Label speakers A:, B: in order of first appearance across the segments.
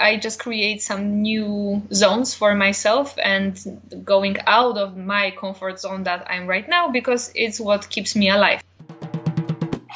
A: I just create some new zones for myself and going out of my comfort zone that I'm right now because it's what keeps me alive.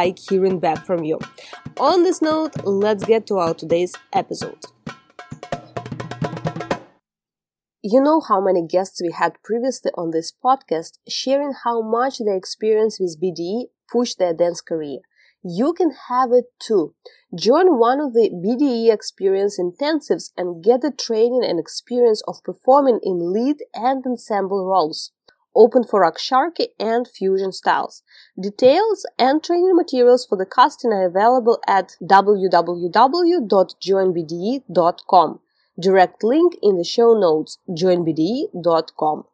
B: like hearing back from you. On this note, let's get to our today's episode. You know how many guests we had previously on this podcast sharing how much their experience with BDE pushed their dance career. You can have it too. Join one of the BDE experience intensives and get the training and experience of performing in lead and ensemble roles open for Raqs Sharqi and fusion styles. Details and training materials for the casting are available at www.joinbde.com. Direct link in the show notes joinbde.com.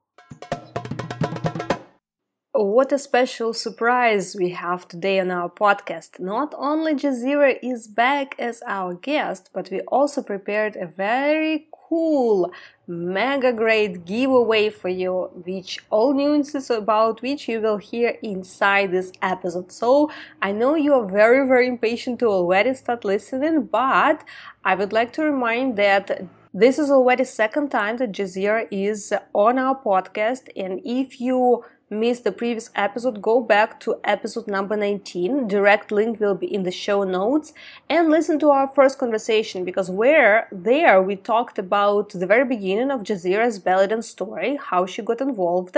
B: What a special surprise we have today on our podcast. Not only Jasirah is back as our guest, but we also prepared a very cool, mega great giveaway for you, which all nuances about which you will hear inside this episode. So I know you are very, very impatient to already start listening, but I would like to remind that this is already second time that Jasirah is on our podcast, and if you missed the previous episode, go back to episode number 19. Direct link will be in the show notes and listen to our first conversation because where there we talked about the very beginning of Jasirah's dance story, how she got involved,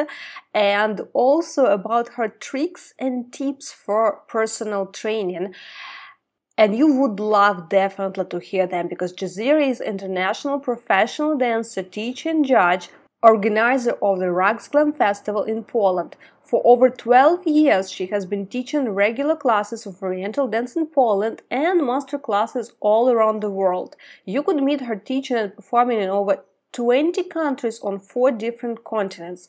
B: and also about her tricks and tips for personal training and you would love definitely to hear them because Jasirah is international professional dancer, teacher, and judge organizer of the Raqs Glam Festival in Poland. For over 12 years, she has been teaching regular classes of Oriental dance in Poland and master classes all around the world. You could meet her teaching and performing in over 20 countries on four different continents.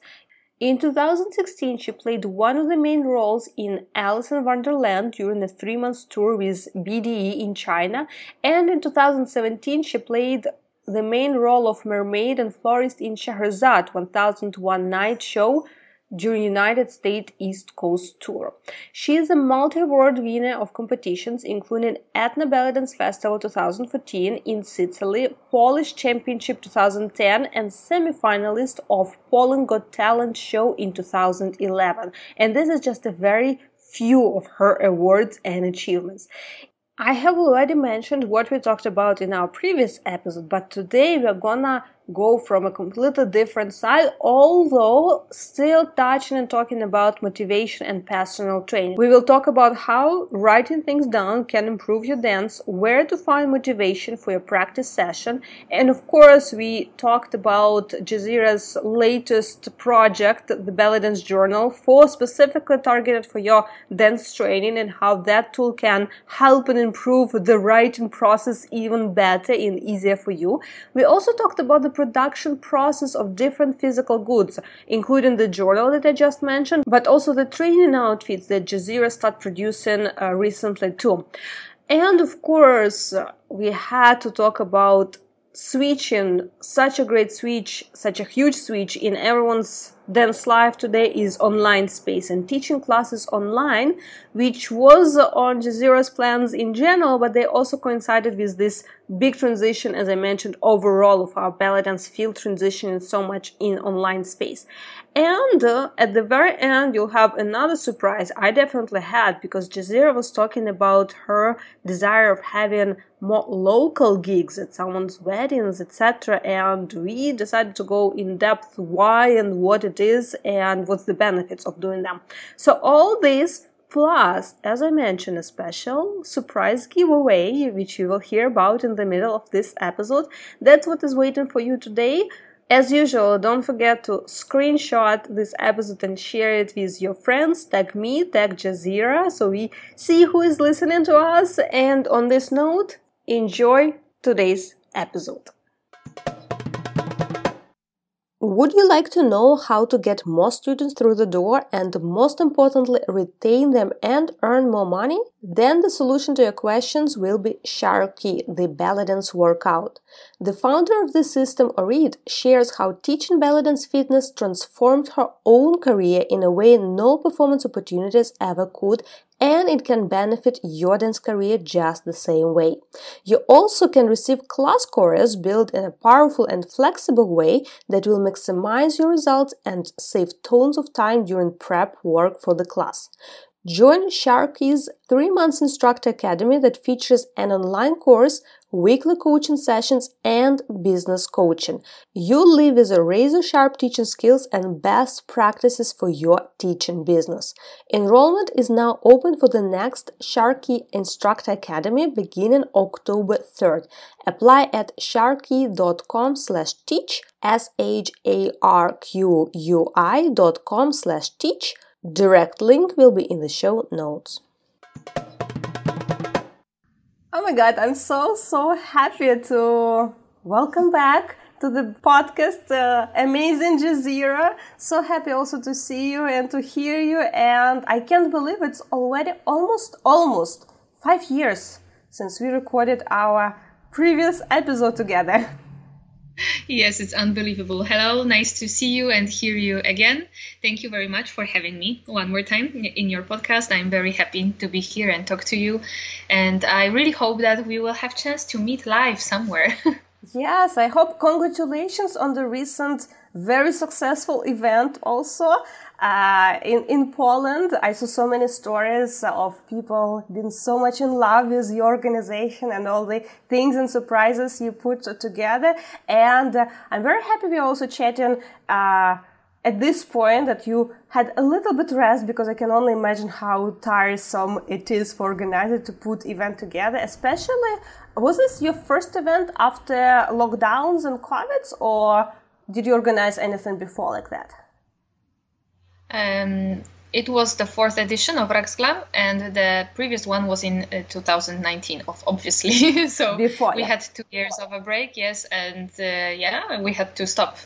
B: In 2016, she played one of the main roles in Alice in Wonderland during a three month tour with BDE in China, and in 2017, she played the main role of mermaid and florist in Scheherazade 1001 Night Show during United States East Coast Tour. She is a multi-award winner of competitions including Etna Belly Dance Festival 2014 in Sicily, Polish Championship 2010 and semi-finalist of Poland Got Talent show in 2011. And this is just a very few of her awards and achievements. I have already mentioned what we talked about in our previous episode, but today we're gonna go from a completely different side, although still touching and talking about motivation and personal training. We will talk about how writing things down can improve your dance, where to find motivation for your practice session, and of course, we talked about Jasirah's latest project, the Belly Dance Journal, for specifically targeted for your dance training and how that tool can help and improve the writing process even better and easier for you. We also talked about the production process of different physical goods, including the journal that I just mentioned, but also the training outfits that Jasirah started producing uh, recently too. And of course, we had to talk about switching such a great switch, such a huge switch in everyone's dance life today is online space and teaching classes online, which was on Jasirah's plans in general, but they also coincided with this big transition, as I mentioned, overall of our belly dance field transitioning so much in online space. And uh, at the very end, you'll have another surprise I definitely had because Jasirah was talking about her desire of having more local gigs at someone's weddings, etc. And we decided to go in depth why and what it is and what's the benefits of doing them. So all this plus, as I mentioned, a special surprise giveaway, which you will hear about in the middle of this episode. That's what is waiting for you today. As usual, don't forget to screenshot this episode and share it with your friends. Tag me, tag Jasirah, so we see who is listening to us. And on this note, enjoy today's episode. Would you like to know how to get more students through the door and most importantly retain them and earn more money? Then the solution to your questions will be Sharqui, the belly dance workout. The founder of the system, Orit, shares how teaching belly dance fitness transformed her own career in a way no performance opportunities ever could and it can benefit your dance career just the same way. You also can receive class choreos built in a powerful and flexible way that will maximize your results and save tons of time during prep work for the class. Join Sharqui's three months instructor academy that features an online course weekly coaching sessions, and business coaching. You'll leave with a razor sharp teaching skills and best practices for your teaching business. Enrollment is now open for the next Sharqui Instructor Academy beginning October 3rd. Apply at sharqui.com slash teach, S-H-A-R-Q-U-I dot com slash teach. Direct link will be in the show notes. Oh my god, I'm so, so happy to welcome back to the podcast uh, Amazing Jasirah. So happy also to see you and to hear you. And I can't believe it's already almost, almost five years since we recorded our previous episode together.
A: Yes, it's unbelievable. Hello, nice to see you and hear you again. Thank you very much for having me one more time in your podcast. I'm very happy to be here and talk to you. And I really hope that we will have chance to meet live somewhere.
B: yes, I hope congratulations on the recent very successful event also uh, in, in Poland. I saw so many stories of people being so much in love with your organization and all the things and surprises you put together. And uh, I'm very happy we're also chatting uh, at this point that you had a little bit rest because I can only imagine how tiresome it is for organizers to put event together. Especially, was this your first event after lockdowns and COVID, or did you organize anything before like that?
A: Um, it was the fourth edition of Raqs Glam, and the previous one was in uh, 2019, obviously. so Before, we yeah. had two years of a break, yes, and uh, yeah, we had to stop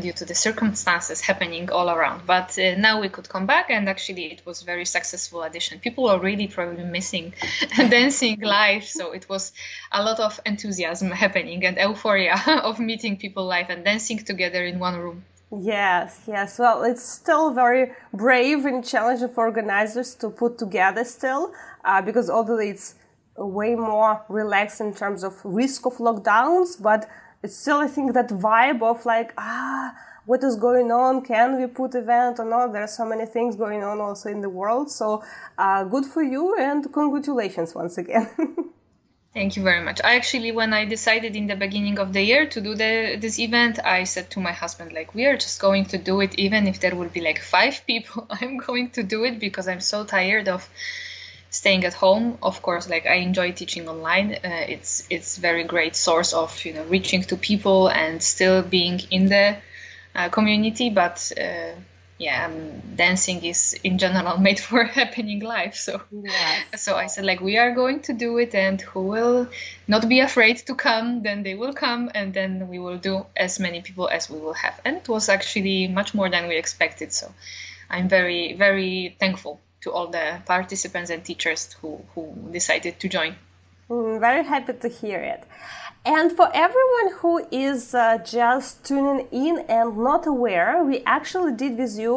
A: due to the circumstances happening all around. But uh, now we could come back, and actually, it was very successful edition. People were really probably missing dancing live, so it was a lot of enthusiasm happening and euphoria of meeting people live and dancing together in one room.
B: Yes, yes. Well, it's still very brave and challenging for organizers to put together still, uh, because although it's way more relaxed in terms of risk of lockdowns, but it's still, I think, that vibe of like, ah, what is going on? Can we put event or not? There are so many things going on also in the world. So, uh, good for you and congratulations once again.
A: Thank you very much. I actually, when I decided in the beginning of the year to do the, this event, I said to my husband, like, we are just going to do it, even if there will be like five people. I'm going to do it because I'm so tired of staying at home. Of course, like I enjoy teaching online. Uh, it's it's very great source of you know reaching to people and still being in the uh, community, but. Uh, yeah, um, dancing is in general made for happening live. So, yes. so I said like we are going to do it, and who will not be afraid to come, then they will come, and then we will do as many people as we will have. And it was actually much more than we expected. So, I'm very very thankful to all the participants and teachers who who decided to join.
B: Mm, very happy to hear it. And for everyone who is uh, just tuning in and not aware, we actually did with you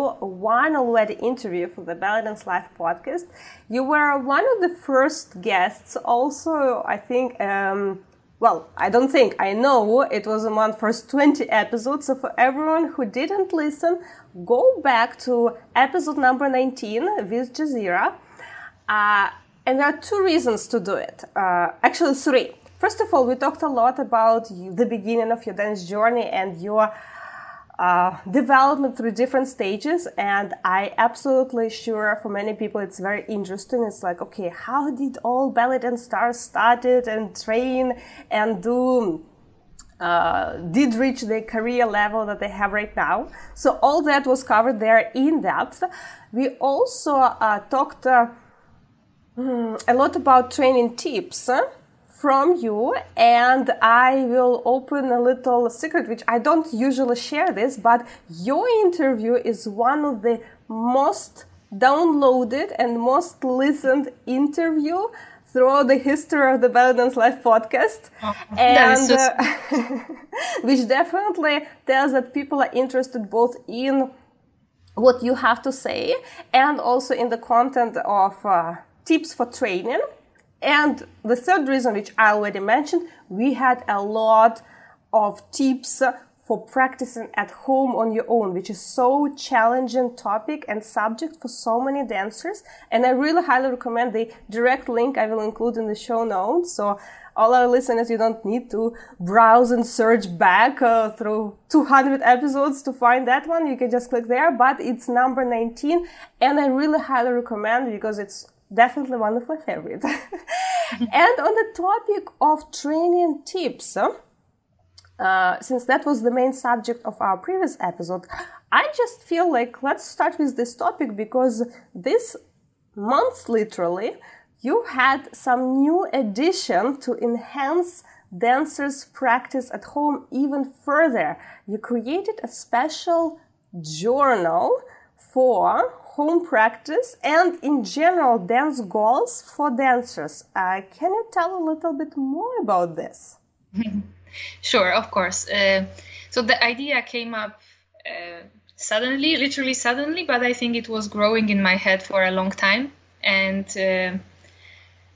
B: one already interview for the Belly Dance Live podcast. You were one of the first guests, also, I think. Um, well, I don't think, I know it was among first 20 episodes. So for everyone who didn't listen, go back to episode number 19 with Jasirah. Uh, and there are two reasons to do it. Uh, actually, three. First of all, we talked a lot about the beginning of your dance journey and your uh, development through different stages. And I absolutely sure for many people it's very interesting. It's like, okay, how did all ballet and stars started and train and do uh, did reach the career level that they have right now. So all that was covered there in depth. We also uh, talked uh, hmm, a lot about training tips from you and I will open a little secret which I don't usually share this but your interview is one of the most downloaded and most listened interview throughout the history of the Belly Dance Live podcast
A: Oh,
B: and
A: so
B: uh, which definitely tells that people are interested both in what you have to say and also in the content of uh, tips for training. And the third reason which i already mentioned we had a lot of tips for practicing at home on your own which is so challenging topic and subject for so many dancers and i really highly recommend the direct link i will include in the show notes so all our listeners, you don't need to browse and search back uh, through 200 episodes to find that one. You can just click there, but it's number 19, and I really highly recommend because it's definitely one of my favorites. and on the topic of training tips, uh, since that was the main subject of our previous episode, I just feel like let's start with this topic because this month, literally, you had some new addition to enhance dancers' practice at home even further. You created a special journal for home practice and in general dance goals for dancers. Uh, can you tell a little bit more about this?
A: Sure, of course. Uh, so the idea came up uh, suddenly, literally suddenly, but I think it was growing in my head for a long time. And uh,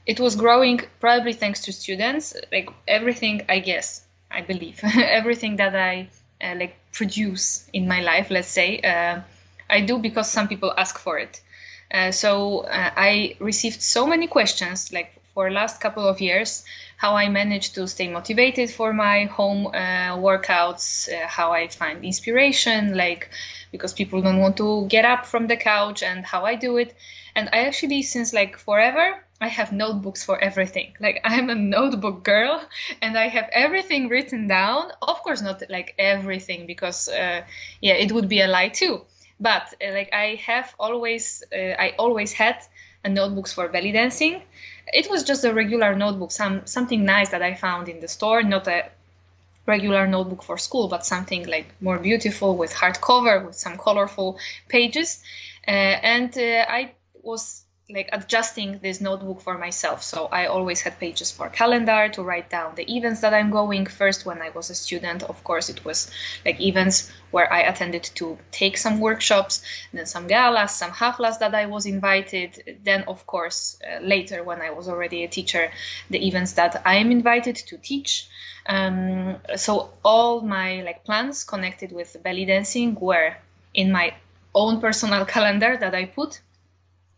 A: it was growing probably thanks to students like everything i guess i believe everything that i uh, like produce in my life let's say uh, i do because some people ask for it uh, so i received so many questions like for last couple of years how i manage to stay motivated for my home uh, workouts uh, how i find inspiration like because people don't want to get up from the couch and how i do it and i actually since like forever I have notebooks for everything. Like I'm a notebook girl, and I have everything written down. Of course, not like everything, because uh, yeah, it would be a lie too. But uh, like I have always, uh, I always had notebooks for belly dancing. It was just a regular notebook, some something nice that I found in the store, not a regular notebook for school, but something like more beautiful with hardcover with some colorful pages. Uh, and uh, I was like adjusting this notebook for myself. So I always had pages for calendar to write down the events that I'm going. First, when I was a student, of course, it was like events where I attended to take some workshops, then some galas, some haflas that I was invited. Then, of course, uh, later when I was already a teacher, the events that I am invited to teach. Um, so all my like plans connected with belly dancing were in my own personal calendar that I put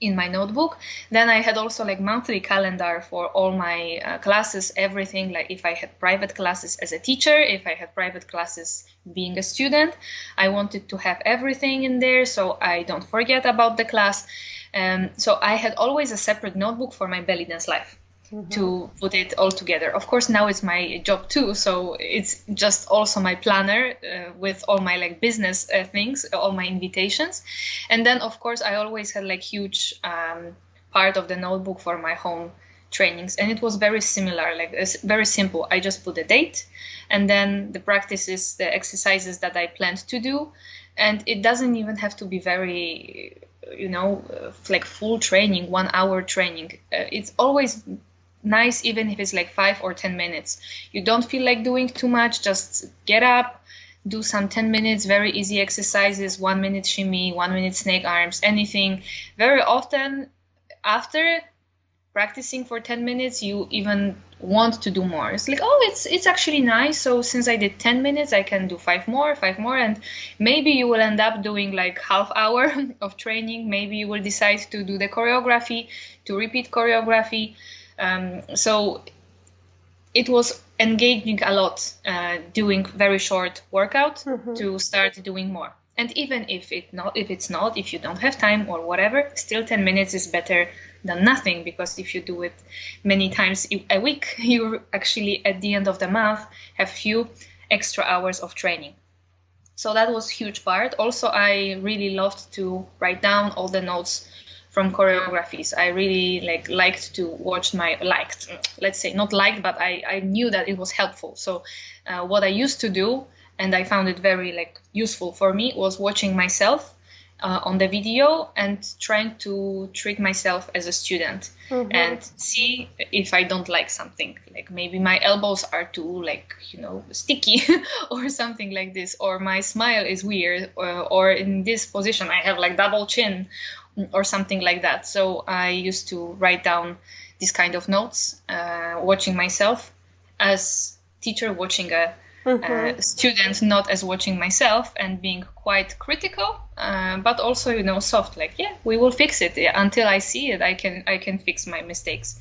A: in my notebook. Then i had also like monthly calendar for all my uh, classes everything like if i had private classes as a teacher if i had private classes being a student. I wanted to have everything in there so i don't forget about the class. Um, so i had always a separate notebook for my belly dance life Mm-hmm. to put it all together. Of course, now it's my job too, so it's just also my planner uh, with all my like business uh, things, all my invitations, and then of course I always had like huge um, part of the notebook for my home trainings, and it was very similar, like it's very simple. I just put a date, and then the practices, the exercises that I planned to do, and it doesn't even have to be very you know like full training one hour training uh, it's always nice even if it's like five or ten minutes. You don't feel like doing too much just get up do some 10 minutes very easy exercises one minute shimmy one minute snake arms anything. Very often after practicing for 10 minutes you even want to do more. It's like oh it's it's actually nice. So since i did 10 minutes i can do five more five more. And maybe you will end up doing like half hour of training. Maybe you will decide to do the choreography to repeat choreography um, so it was engaging a lot uh, doing very short workout mm-hmm. to start doing more. And even if it not if it's not if you don't have time or whatever, still 10 minutes is better than nothing because if you do it many times a week, you actually at the end of the month have few extra hours of training. So that was huge part. Also, I really loved to write down all the notes from choreographies. I really like liked to watch my liked, let's say not liked, but I, I knew that it was helpful. So uh, what I used to do, and I found it very like useful for me, was watching myself uh, on the video and trying to treat myself as a student mm-hmm. and see if I don't like something. Like maybe my elbows are too like you know sticky or something like this, or my smile is weird, or, or in this position I have like double chin or something like that. So I used to write down these kind of notes, uh, watching myself as teacher watching a, mm-hmm. a, student, not as watching myself, and being quite critical, uh, but also you know soft. Like yeah, we will fix it yeah, until I see it. I can I can fix my mistakes.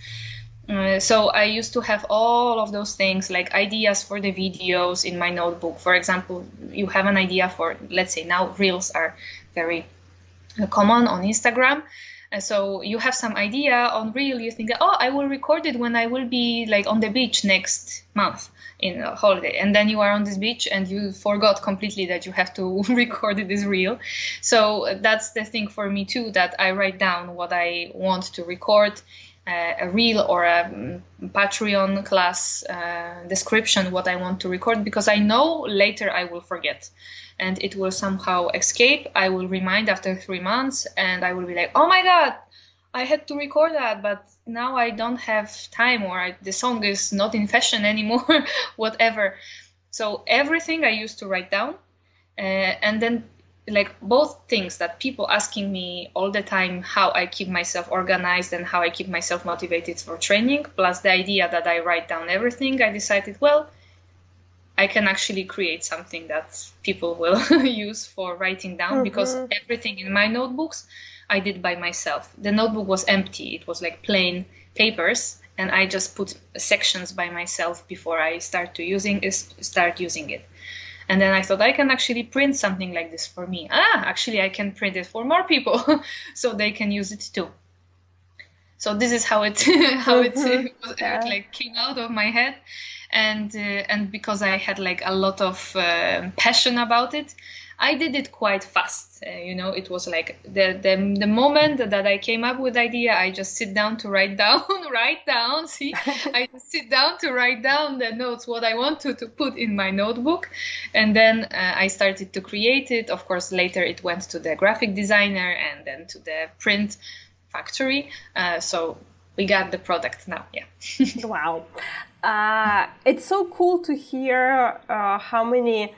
A: Uh, so I used to have all of those things like ideas for the videos in my notebook. For example, you have an idea for let's say now reels are very common on Instagram. So you have some idea on reel, you think, oh, I will record it when I will be like on the beach next month in a holiday. And then you are on this beach and you forgot completely that you have to record this reel. So that's the thing for me too, that I write down what I want to record uh, a reel or a um, Patreon class uh, description what I want to record because I know later I will forget and it will somehow escape. I will remind after three months and I will be like, oh my god, I had to record that, but now I don't have time or I, the song is not in fashion anymore, whatever. So everything I used to write down. Uh, and then like both things that people asking me all the time how i keep myself organized and how i keep myself motivated for training plus the idea that i write down everything i decided well I can actually create something that people will use for writing down mm-hmm. because everything in my notebooks I did by myself. The notebook was empty, it was like plain papers, and I just put sections by myself before I start to using it, start using it. And then I thought I can actually print something like this for me. Ah, actually I can print it for more people so they can use it too. So this is how it how it mm-hmm. yeah. like came out of my head and uh, and because I had like a lot of uh, passion about it, I did it quite fast. Uh, you know, it was like the, the the moment that I came up with idea, I just sit down to write down, write down. See, I just sit down to write down the notes what I want to to put in my notebook, and then uh, I started to create it. Of course, later it went to the graphic designer and then to the print factory. Uh, so we got the product now. Yeah.
B: wow. Uh, it's so cool to hear uh, how many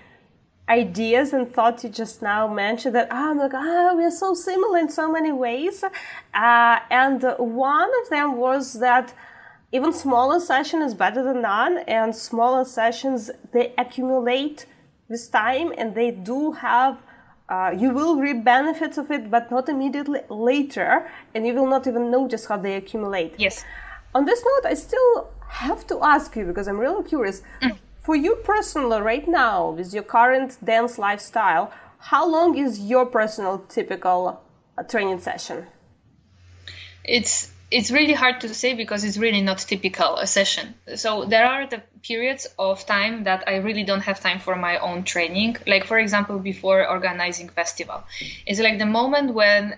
B: ideas and thoughts you just now mentioned that oh, I'm like ah we're so similar in so many ways uh, and one of them was that even smaller session is better than none and smaller sessions they accumulate with time and they do have uh, you will reap benefits of it but not immediately later and you will not even notice how they accumulate
A: yes
B: on this note i still have to ask you because I'm really curious. Mm. For you personally, right now, with your current dance lifestyle, how long is your personal typical uh, training session?
A: It's it's really hard to say because it's really not typical a session. So there are the periods of time that I really don't have time for my own training. Like for example, before organizing festival, it's like the moment when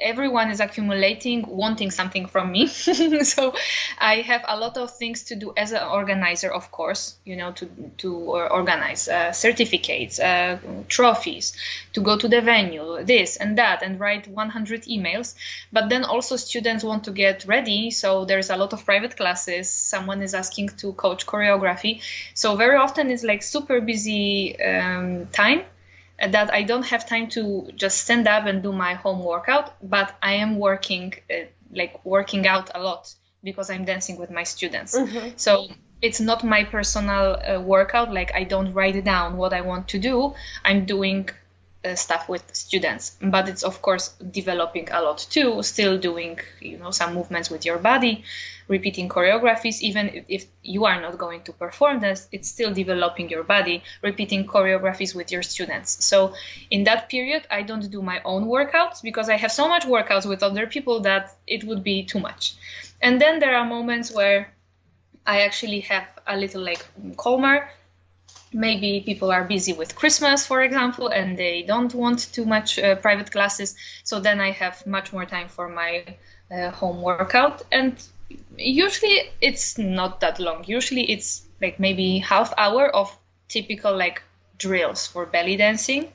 A: everyone is accumulating wanting something from me. So i have a lot of things to do as an organizer of course you know to to organize uh, certificates uh, trophies to go to the venue this and that and write 100 emails. But then also students want to get ready so there's a lot of private classes. Someone is asking to coach choreography. So very often it's like super busy um, time that I don't have time to just stand up and do my home workout, but I am working, uh, like working out a lot because I'm dancing with my students. Mm-hmm. So it's not my personal uh, workout. Like I don't write down what I want to do. I'm doing uh, stuff with students. But it's of course developing a lot too still doing you know some movements with your body repeating choreographies. Even if you are not going to perform this it's still developing your body repeating choreographies with your students. So in that period i don't do my own workouts because i have so much workouts with other people that it would be too much. And then there are moments where i actually have a little like calmer maybe people are busy with Christmas, for example, and they don't want too much uh, private classes. So then I have much more time for my uh, home workout. And usually it's not that long. Usually it's like maybe half hour of typical like drills for belly dancing.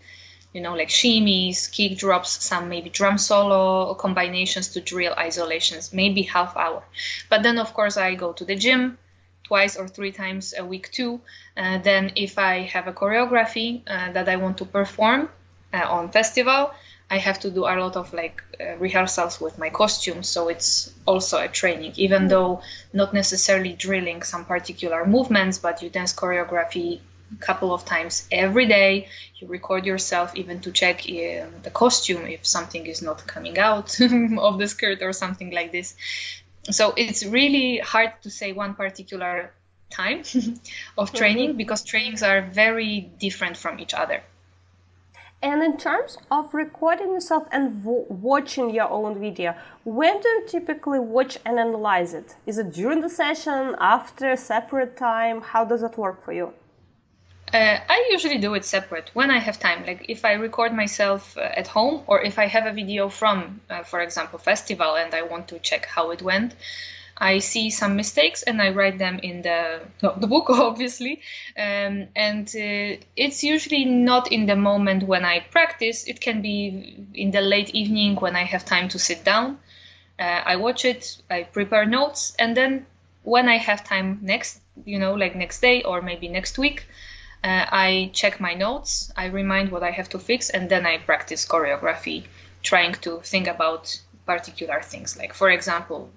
A: You know, like shimmies, kick drops, some maybe drum solo combinations to drill isolations, maybe half hour. But then, of course, I go to the gym twice or three times a week too. Uh, then if I have a choreography uh, that I want to perform uh, on festival, I have to do a lot of like uh, rehearsals with my costume. So it's also a training, even mm-hmm. though not necessarily drilling some particular movements, but you dance choreography a couple of times every day. You record yourself even to check uh, the costume if something is not coming out of the skirt or something like this so it's really hard to say one particular time of training mm-hmm. because trainings are very different from each other.
B: And in terms of recording yourself and vo- watching your own video, when do you typically watch and analyze it? Is it during the session, after, separate time? How does it work for you?
A: Uh, I usually do it separate when I have time. Like if I record myself uh, at home or if I have a video from, uh, for example, festival and I want to check how it went, I see some mistakes and I write them in the the book, obviously. Um, and uh, it's usually not in the moment when I practice. It can be in the late evening when I have time to sit down. Uh, I watch it, I prepare notes, and then when I have time next, you know, like next day or maybe next week, uh, I check my notes, I remind what I have to fix, and then I practice choreography, trying to think about particular things. Like, for example,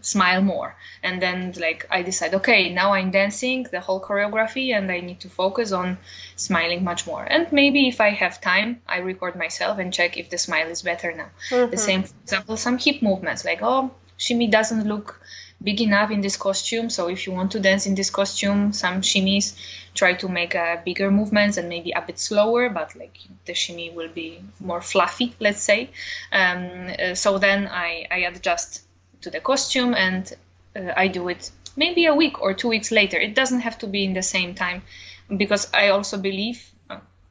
A: smile more. And then, like, I decide, okay, now I'm dancing the whole choreography, and I need to focus on smiling much more. And maybe if I have time, I record myself and check if the smile is better now. Mm-hmm. The same, for example, some hip movements, like, oh, shimmy doesn't look big enough in this costume. So if you want to dance in this costume, some shimmies try to make a bigger movements and maybe a bit slower, but like the shimmy will be more fluffy, let's say. Um, uh, so then I, I adjust to the costume and uh, I do it maybe a week or two weeks later. It doesn't have to be in the same time because I also believe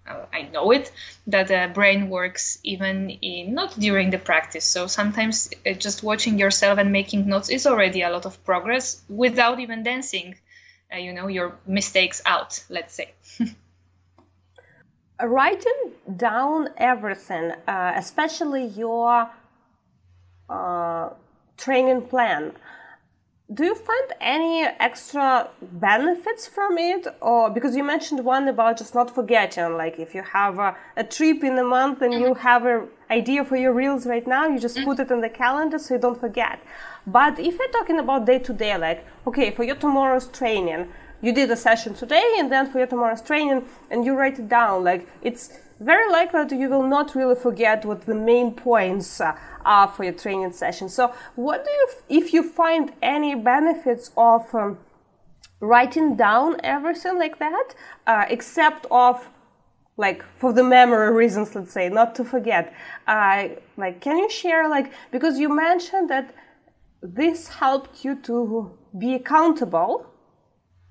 A: I know it that the brain works even in not during the practice. So sometimes uh, just watching yourself and making notes is already a lot of progress without even dancing. Uh, you know your mistakes out. Let's say.
B: Writing down everything, uh, especially your uh, training plan do you find any extra benefits from it? Or because you mentioned one about just not forgetting like if you have a, a trip in a month and you mm-hmm. have an idea for your reels right now you just mm. put it in the calendar so you don't forget. But if you're talking about day to day like okay for your tomorrow's training you did a session today and then for your tomorrow's training and you write it down like it's very likely that you will not really forget what the main points uh, are for your training session. So, what do you, if you find any benefits of um, writing down everything like that, uh, except of like for the memory reasons, let's say, not to forget. Uh, like, can you share like because you mentioned that this helped you to be accountable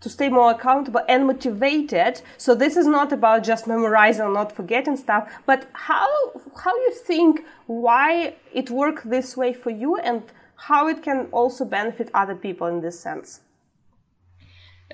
B: to stay more accountable and motivated. So this is not about just memorizing and not forgetting stuff, but how how you think why it worked this way for you and how it can also benefit other people in this sense.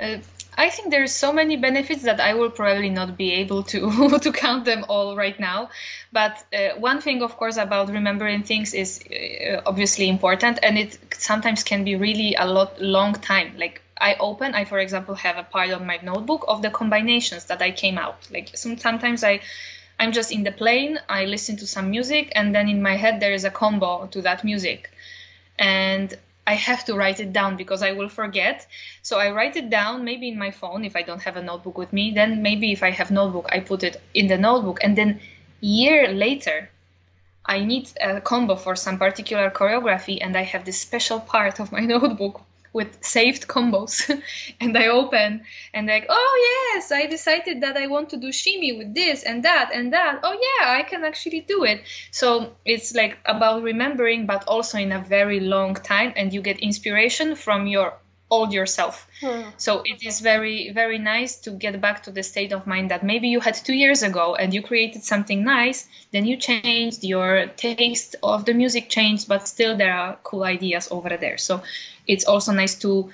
A: Uh, I think there's so many benefits that I will probably not be able to to count them all right now. But uh, one thing, of course, about remembering things is uh, obviously important, and it sometimes can be really a lot long time. Like I open, I for example have a part of my notebook of the combinations that I came out. Like some, sometimes I I'm just in the plane, I listen to some music, and then in my head there is a combo to that music. And I have to write it down because I will forget. So I write it down maybe in my phone if I don't have a notebook with me. Then maybe if I have notebook, I put it in the notebook. And then year later, I need a combo for some particular choreography, and I have this special part of my notebook with saved combos and I open and like, oh yes, I decided that I want to do shimmy with this and that and that. Oh yeah, I can actually do it. So it's like about remembering, but also in a very long time, and you get inspiration from your old yourself. Hmm. So it is very, very nice to get back to the state of mind that maybe you had two years ago and you created something nice, then you changed, your taste of the music changed, but still there are cool ideas over there. So it's also nice to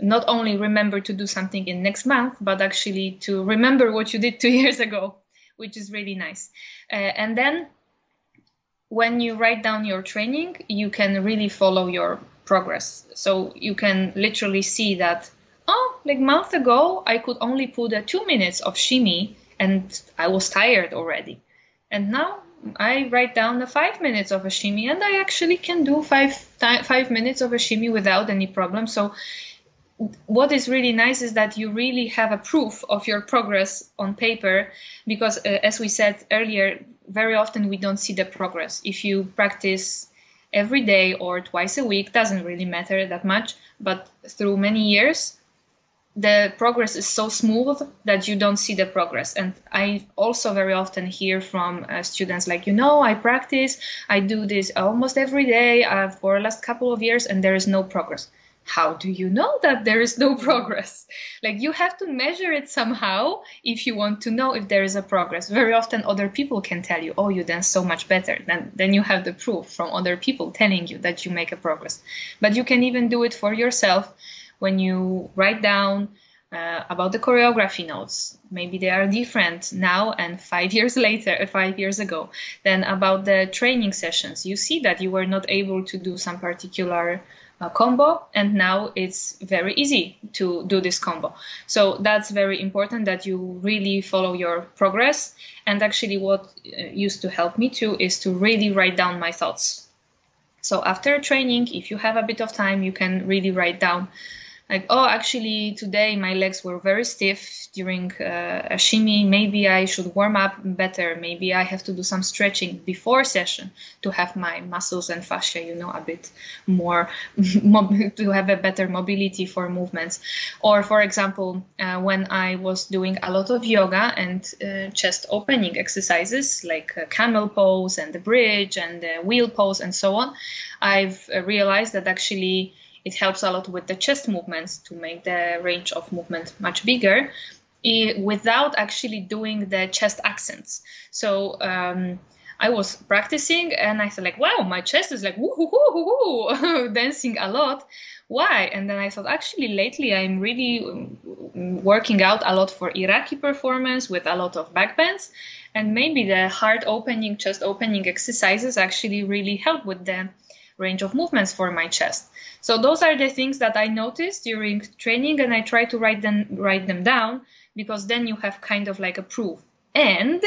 A: not only remember to do something in next month, but actually to remember what you did two years ago, which is really nice. Uh, and then when you write down your training, you can really follow your progress. So you can literally see that, oh, like month ago, I could only put a two minutes of shimmy and I was tired already. And now I write down the five minutes of a shimmy and I actually can do five, five minutes of a shimmy without any problem. So what is really nice is that you really have a proof of your progress on paper because uh, as we said earlier very often we don't see the progress if you practice every day or twice a week doesn't really matter that much but through many years the progress is so smooth that you don't see the progress. And i also very often hear from uh, students like you know i practice i do this almost every day uh, for the last couple of years and there is no progress how do you know that there is no progress? Like you have to measure it somehow if you want to know if there is a progress. Very often other people can tell you oh you dance so much better. Then then you have the proof from other people telling you that you make a progress. But you can even do it for yourself when you write down uh, about the choreography notes. Maybe they are different now and five years later five years ago. Then about the training sessions you see that you were not able to do some particular combo and now it's very easy to do this combo. So that's very important that you really follow your progress. And actually what uh, used to help me too is to really write down my thoughts. So after training if you have a bit of time you can really write down like oh actually today my legs were very stiff during uh, a shimmy. Maybe i should warm up better. Maybe i have to do some stretching before session to have my muscles and fascia you know a bit more to have a better mobility for movements. Or for example uh, when i was doing a lot of yoga and uh, chest opening exercises like camel pose and the bridge and the wheel pose and so on i've uh, realized that actually it helps a lot with the chest movements to make the range of movement much bigger without actually doing the chest accents. So um, I was practicing and I thought like, wow, my chest is like dancing a lot. Why? And then I thought actually lately I'm really um, working out a lot for Iraqi performance with a lot of back bends. And maybe the heart opening, chest opening exercises actually really help with the range of movements for my chest. So those are the things that I noticed during training and I try to write them write them down because then you have kind of like a proof. And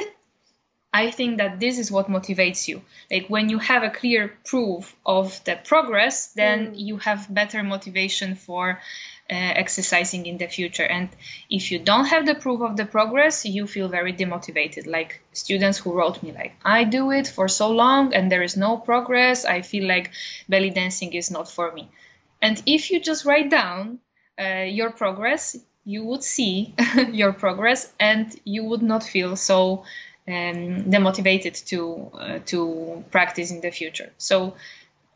A: I think that this is what motivates you. Like when you have a clear proof of the progress, then mm. you have better motivation for exercising in the future. And if you don't have the proof of the progress, you feel very demotivated. Like students who wrote me, like, I do it for so long and there is no progress. I feel like belly dancing is not for me. And if you just write down uh, your progress, you would see your progress and you would not feel so um, demotivated to uh, to practice in the future. So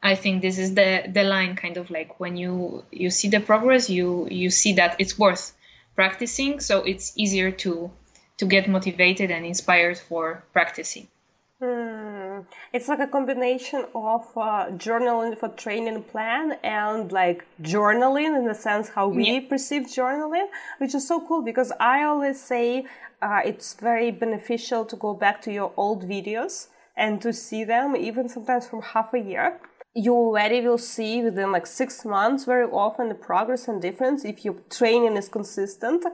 A: I think this is the the line kind of like when you you see the progress, you you see that it's worth practicing. So it's easier to to get motivated and inspired for practicing.
B: Hmm. It's like a combination of uh, journaling for training plan and like journaling in the sense how we yeah. perceive journaling, which is so cool because I always say uh, it's very beneficial to go back to your old videos and to see them even sometimes from half a year you already will see within like six months very often the progress and difference if your training is consistent.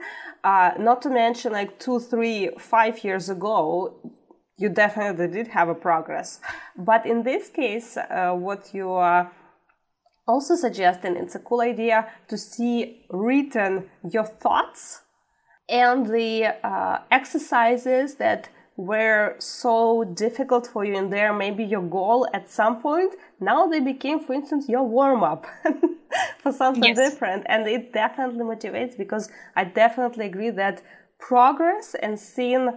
B: Uh, not to mention like two three five years ago you definitely did have a progress. But in this case uh, what you are also suggesting it's a cool idea to see written your thoughts and the uh, exercises that were so difficult for you in there, maybe your goal at some point, now they became, for instance, your warm up for something yes. different. And it definitely motivates because I definitely agree that progress and seeing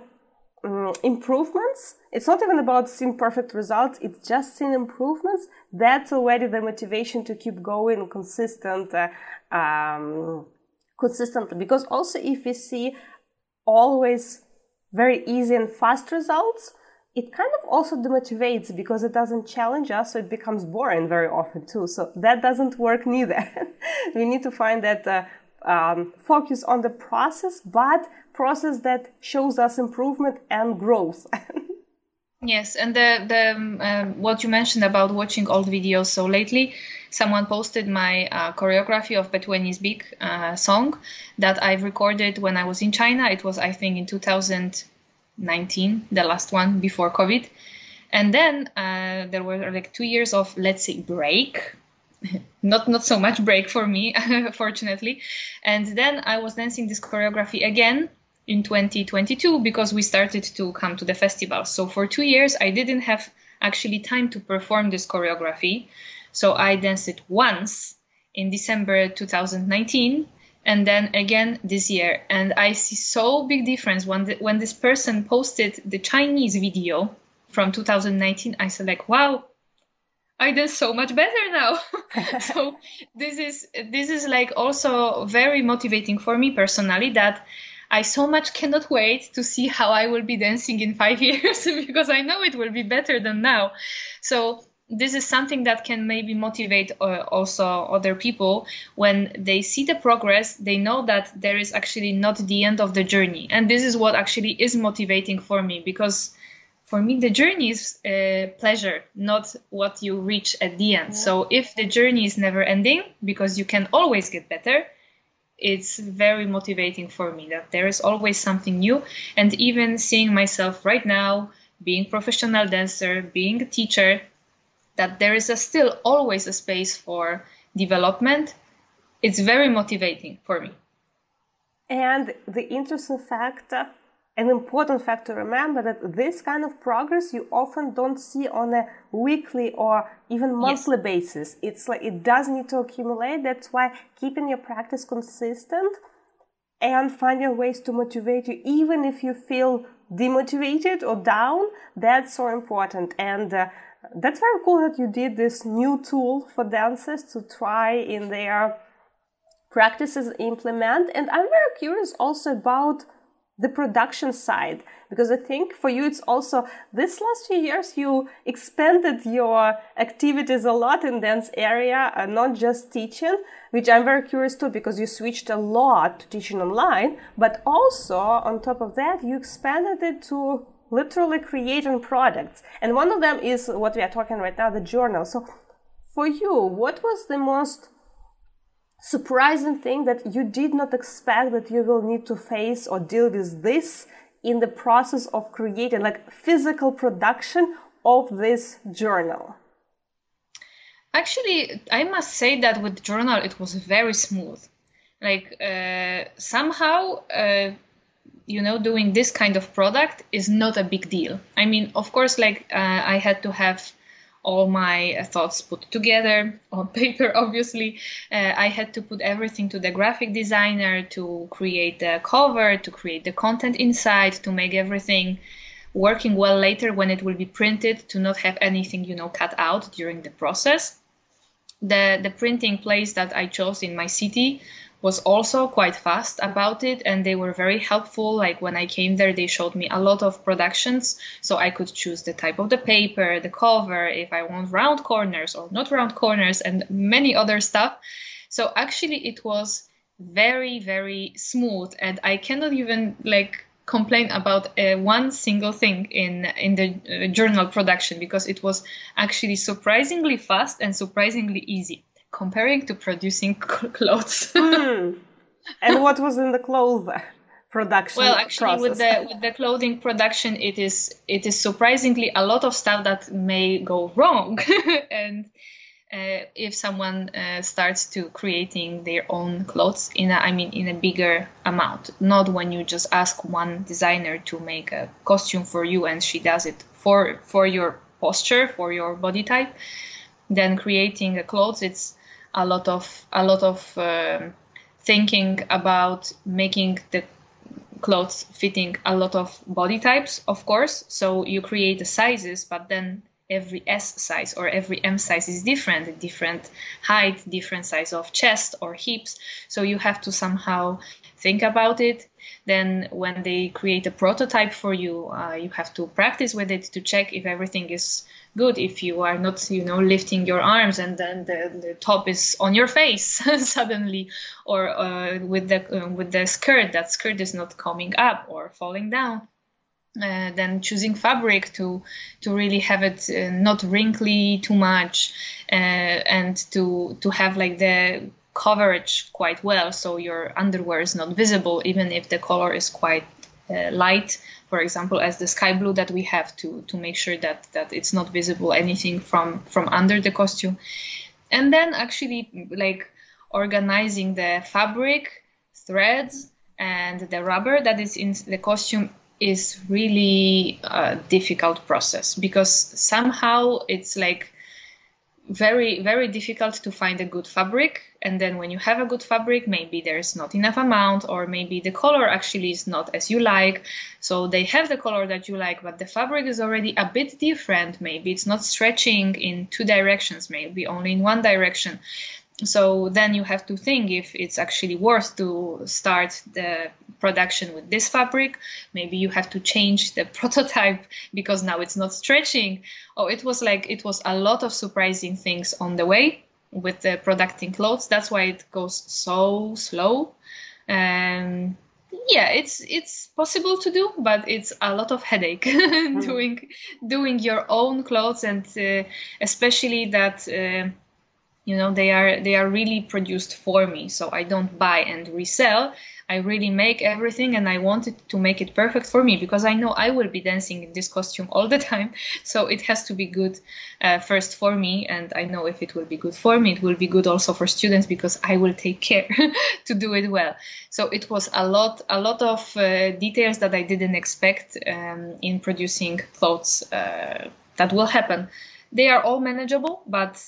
B: um, improvements. It's not even about seeing perfect results. It's just seeing improvements. That's already the motivation to keep going consistent, uh, um, consistently. Because also if we see always very easy and fast results, it kind of also demotivates because it doesn't challenge us, so it becomes boring very often too. So that doesn't work neither. we need to find that uh, um, focus on the process, but process that shows us improvement and growth.
A: yes, and the the um, uh, what you mentioned about watching old videos. So lately, someone posted my uh, choreography of Between Big uh, song that I've recorded when I was in China. It was I think in 2019, the last one before COVID. And then uh, there were like two years of, let's say, break. not not so much break for me, fortunately. And then I was dancing this choreography again in 2022 because we started to come to the festival. So for two years, I didn't have actually time to perform this choreography. So I danced it once in December 2019 and then again this year and i see so big difference when the, when this person posted the chinese video from 2019 i said like wow i did so much better now so this is this is like also very motivating for me personally that I so much cannot wait to see how I will be dancing in five years because I know it will be better than now. So this is something that can maybe motivate uh, also other people when they see the progress they know that there is actually not the end of the journey and this is what actually is motivating for me because for me the journey is uh, pleasure not what you reach at the end yeah. so if the journey is never ending because you can always get better it's very motivating for me that there is always something new and even seeing myself right now being professional dancer being a teacher that there is a still always a space for development, it's very motivating for me.
B: And the interesting fact, an important fact to remember that this kind of progress you often don't see on a weekly or even monthly yes. basis. It's like it does need to accumulate. That's why keeping your practice consistent and finding ways to motivate you, even if you feel demotivated or down, that's so important. And uh, that's very cool that you did this new tool for dancers to try in their practices implement and i'm very curious also about the production side because i think for you it's also this last few years you expanded your activities a lot in dance area and not just teaching which i'm very curious too because you switched a lot to teaching online but also on top of that you expanded it to literally creating products. And one of them is what we are talking right now, the journal. So for you, what was the most surprising thing that you did not expect that you will need to face or deal with this in the process of creating like physical production of this journal?
A: Actually, I must say that with journal it was very smooth. Like uh, somehow uh, you know doing this kind of product is not a big deal i mean of course like uh, i had to have all my thoughts put together on paper obviously. Uh, i had to put everything to the graphic designer to create the cover to create the content inside to make everything working well later when it will be printed to not have anything you know cut out during the process. The the printing place that i chose in my city was also quite fast about it and they were very helpful. Like when i came there they showed me a lot of productions so i could choose the type of the paper the cover if i want round corners or not round corners and many other stuff. So actually it was very very smooth and i cannot even like complain about uh, one single thing in in the uh, journal production because it was actually surprisingly fast and surprisingly easy comparing to producing clothes.
B: mm. And what was in the clothes production?
A: Well, actually, process? with the with the clothing production, it is it is surprisingly a lot of stuff that may go wrong, and uh, if someone uh, starts to creating their own clothes in a, I mean in a bigger amount, not when you just ask one designer to make a costume for you and she does it for for your posture for your body type, then creating a clothes it's a lot of a lot of um, thinking about making the clothes fitting a lot of body types, of course. So you create the sizes, but then every S size or every M size is different, different height, different size of chest or hips. So you have to somehow think about it. Then when they create a prototype for you, uh, you have to practice with it to check if everything is good. If you are not, you know, lifting your arms and then the, the top is on your face suddenly, or uh, with the uh, with the skirt, that skirt is not coming up or falling down uh, then choosing fabric to to really have it uh, not wrinkly too much uh, and to to have like the coverage quite well so your underwear is not visible even if the color is quite uh, light for example as the sky blue that we have to to make sure that that it's not visible anything from from under the costume. And then actually like organizing the fabric threads and the rubber that is in the costume is really a difficult process because somehow it's like very very difficult to find a good fabric and then when you have a good fabric maybe there's not enough amount or maybe the color actually is not as you like. So they have the color that you like but the fabric is already a bit different. Maybe it's not stretching in two directions maybe only in one direction. So then you have to think if it's actually worth to start the production with this fabric. Maybe you have to change the prototype because now it's not stretching. Oh it was like it was a lot of surprising things on the way with the producing clothes. That's why it goes so slow. And yeah it's it's possible to do but it's a lot of headache mm. doing doing your own clothes and uh, especially that uh, you know they are they are really produced for me. So i don't buy and resell i really make everything and i wanted to make it perfect for me because i know i will be dancing in this costume all the time. So it has to be good uh, first for me and i know if it will be good for me it will be good also for students because i will take care to do it well. So it was a lot a lot of uh, details that i didn't expect um, in producing clothes uh, that will happen. They are all manageable but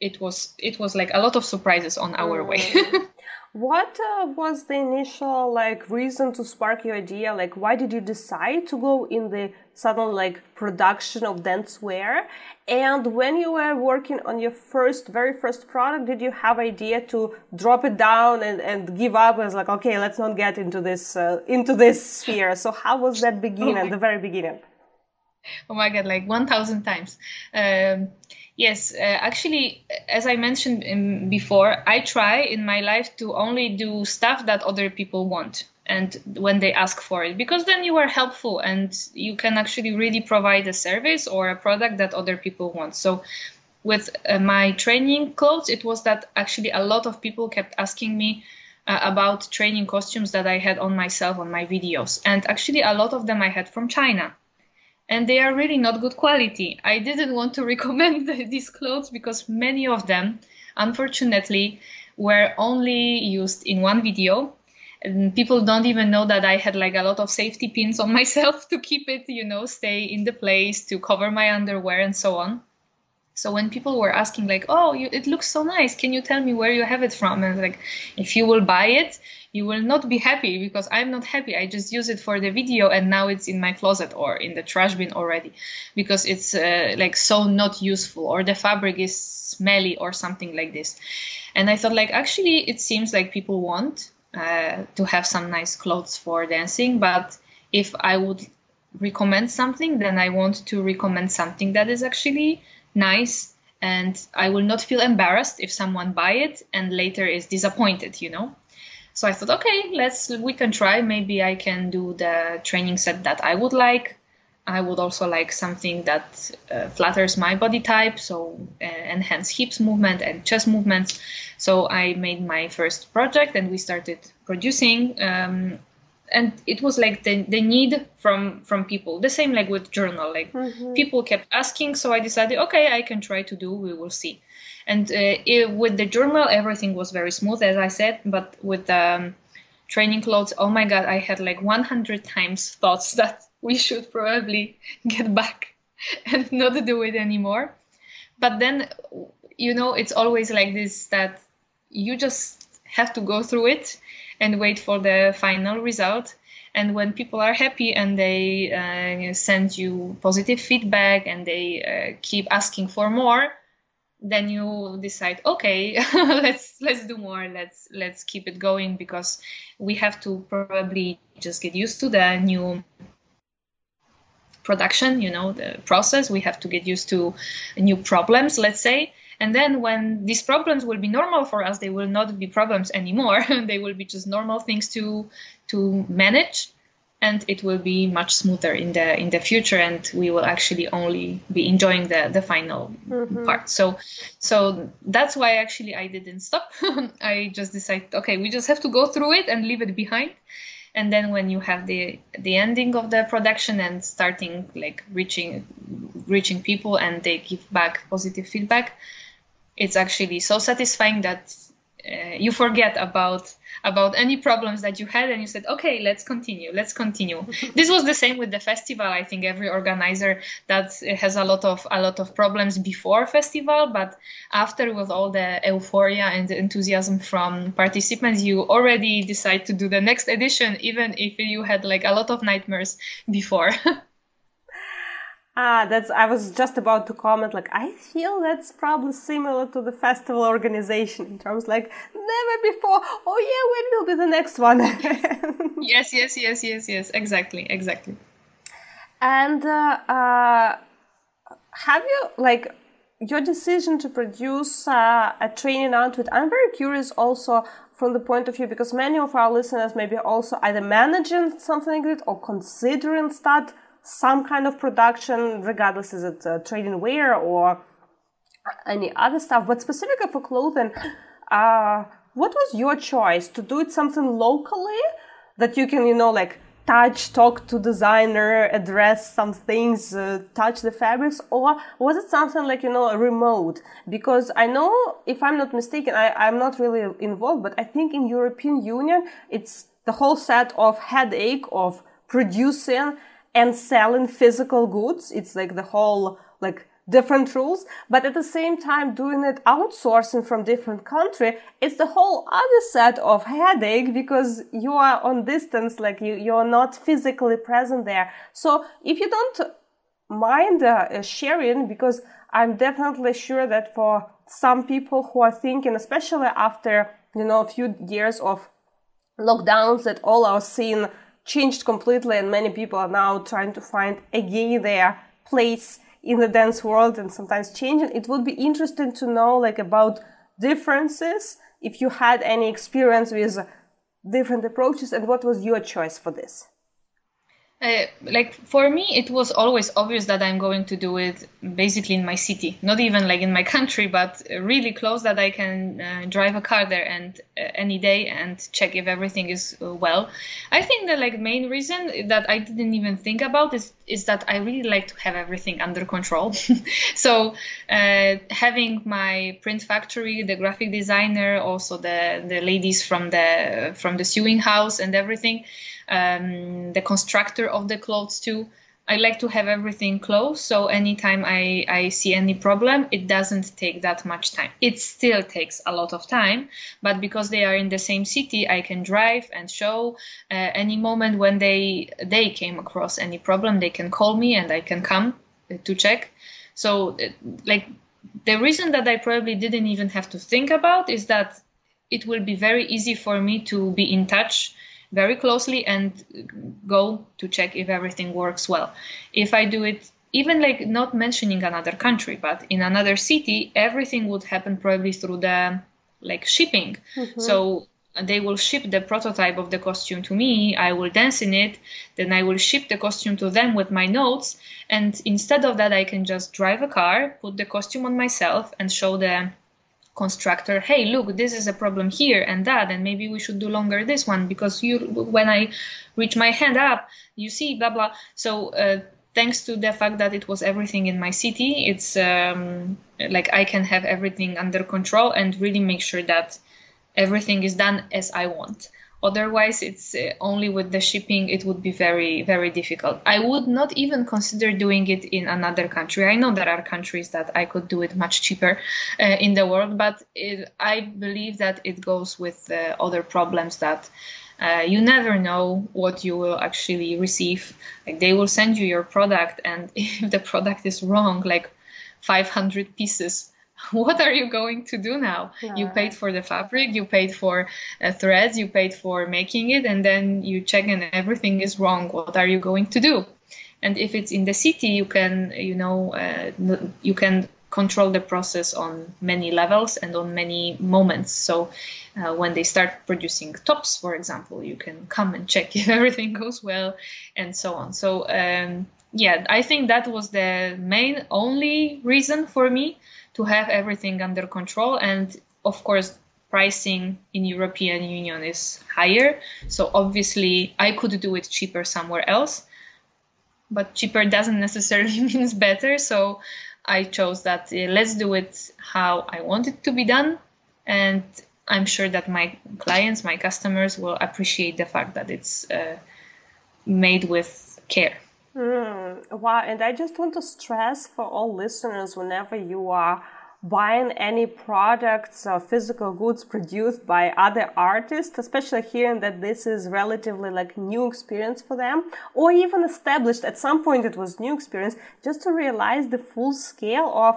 A: it was it was like a lot of surprises on our way.
B: mm. what uh, was the initial like reason to spark your idea? Like why did you decide to go in the sudden like production of dancewear and when you were working on your first very first product did you have idea to drop it down and, and give up as like okay let's not get into this uh, into this sphere? So how was that beginning oh the very beginning?
A: Oh my god like 1000 times. Um, Yes, uh, actually, as I mentioned in, before, I try in my life to only do stuff that other people want and when they ask for it because then you are helpful and you can actually really provide a service or a product that other people want. So with uh, my training clothes, it was that actually a lot of people kept asking me uh, about training costumes that I had on myself on my videos. And actually, a lot of them I had from China and they are really not good quality. I didn't want to recommend these clothes because many of them, unfortunately, were only used in one video. And people don't even know that I had like a lot of safety pins on myself to keep it, you know, stay in the place, to cover my underwear and so on. So when people were asking like, "Oh, you, it looks so nice. Can you tell me where you have it from?" and like, if you will buy it, you will not be happy because I'm not happy. I just use it for the video and now it's in my closet or in the trash bin already because it's uh, like so not useful or the fabric is smelly or something like this. And I thought like actually it seems like people want uh, to have some nice clothes for dancing, but if I would recommend something, then I want to recommend something that is actually nice and I will not feel embarrassed if someone buy it and later is disappointed, you know. So I thought, okay, let's we can try. Maybe I can do the training set that I would like. I would also like something that uh, flatters my body type, so uh, enhance hips movement and chest movements. So I made my first project and we started producing. Um, and it was like the, the need from from people. The same like with journal like mm-hmm. people kept asking so i decided okay i can try to do we will see. And uh, it, with the journal everything was very smooth as i said but with the um, training clothes oh my god i had like 100 times thoughts that we should probably get back and not do it anymore. But then you know it's always like this that you just have to go through it and wait for the final result. and when people are happy and they uh, send you positive feedback and they uh, keep asking for more then you decide okay let's let's do more. Let's let's keep it going because we have to probably just get used to the new production you know the process. We have to get used to new problems let's say and then when these problems will be normal for us they will not be problems anymore. They will be just normal things to to manage and it will be much smoother in the in the future and we will actually only be enjoying the the final mm-hmm. part. So so that's why actually i didn't stop. I just decided okay we just have to go through it and leave it behind. And then when you have the the ending of the production and starting like reaching reaching people and they give back positive feedback it's actually so satisfying that uh, you forget about about any problems that you had and you said okay let's continue let's continue. This was the same with the festival. I think every organizer that has a lot of a lot of problems before festival but after with all the euphoria and the enthusiasm from participants you already decide to do the next edition even if you had like a lot of nightmares before
B: Ah, that's. I was just about to comment. Like, I feel that's probably similar to the festival organization in terms like never before. Oh yeah, when will be the next one?
A: yes, yes, yes, yes, yes. Exactly, exactly.
B: And uh, uh, have you like your decision to produce uh, a training outfit? I'm very curious also from the point of view because many of our listeners maybe also either managing something like it or considering start some kind of production, regardless is it uh, trading wear or any other stuff. But specifically for clothing, uh, what was your choice to do it something locally that you can, you know, like touch, talk to designer, address some things, uh, touch the fabrics, or was it something like you know remote? Because I know, if I'm not mistaken, I, I'm not really involved, but I think in European Union it's the whole set of headache of producing and selling physical goods. It's like the whole, like, different rules, but at the same time doing it outsourcing from different country, it's the whole other set of headache because you are on distance, like you, you're not physically present there. So if you don't mind uh, sharing, because I'm definitely sure that for some people who are thinking, especially after, you know, a few years of lockdowns that all are seeing changed completely and many people are now trying to find again their place in the dance world and sometimes changing it would be interesting to know like about differences if you had any experience with different approaches and what was your choice for this
A: uh, like for me it was always obvious that i'm going to do it basically in my city. Not even like in my country but really close that i can uh, drive a car there and uh, any day and check if everything is uh, well. I think the like main reason that i didn't even think about is is that i really like to have everything under control. So uh, having my print factory the graphic designer also the the ladies from the from the sewing house and everything um, the constructor of the clothes too. I like to have everything close, so anytime I, I see any problem, it doesn't take that much time. It still takes a lot of time, but because they are in the same city, I can drive and show. Uh, any moment when they they came across any problem, they can call me and I can come to check. So, uh, like the reason that I probably didn't even have to think about is that it will be very easy for me to be in touch very closely and go to check if everything works well. If I do it even like not mentioning another country, but in another city, everything would happen probably through the like shipping. Mm-hmm. So they will ship the prototype of the costume to me. I will dance in it. Then I will ship the costume to them with my notes. And instead of that, I can just drive a car, put the costume on myself, and show the constructor hey look this is a problem here and that and maybe we should do longer this one because you when i reach my hand up you see blah blah. So uh, thanks to the fact that it was everything in my city it's um, like i can have everything under control and really make sure that everything is done as i want Otherwise, it's uh, only with the shipping, it would be very, very difficult. I would not even consider doing it in another country. I know there are countries that I could do it much cheaper uh, in the world, but it, I believe that it goes with uh, other problems that uh, you never know what you will actually receive. Like they will send you your product, and if the product is wrong, like 500 pieces, what are you going to do now? Yeah. You paid for the fabric, you paid for uh, threads, you paid for making it, and then you check and everything is wrong. What are you going to do? And if it's in the city, you can, you know, uh, you can control the process on many levels and on many moments. So uh, when they start producing tops, for example, you can come and check if everything goes well and so on. So um, yeah, I think that was the main only reason for me to have everything under control. And of course, pricing in European Union is higher. So obviously I could do it cheaper somewhere else, but cheaper doesn't necessarily means better. So I chose that uh, let's do it how I want it to be done. And I'm sure that my clients, my customers will appreciate the fact that it's uh, made with care.
B: Mm, wow. And I just want to stress for all listeners whenever you are buying any products or physical goods produced by other artists, especially hearing that this is relatively like new experience for them, or even established at some point it was new experience, just to realize the full scale of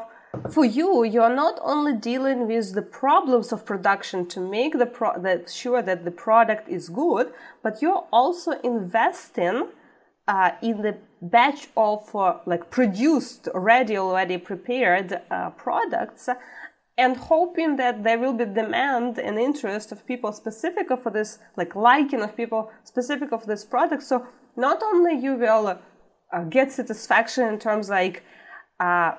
B: for you, you're not only dealing with the problems of production to make the pro- that sure that the product is good, but you're also investing uh, in the batch of uh, like produced already already prepared uh, products and hoping that there will be demand and interest of people specific for this like liking of people specific of this product. So not only you will uh, get satisfaction in terms like uh,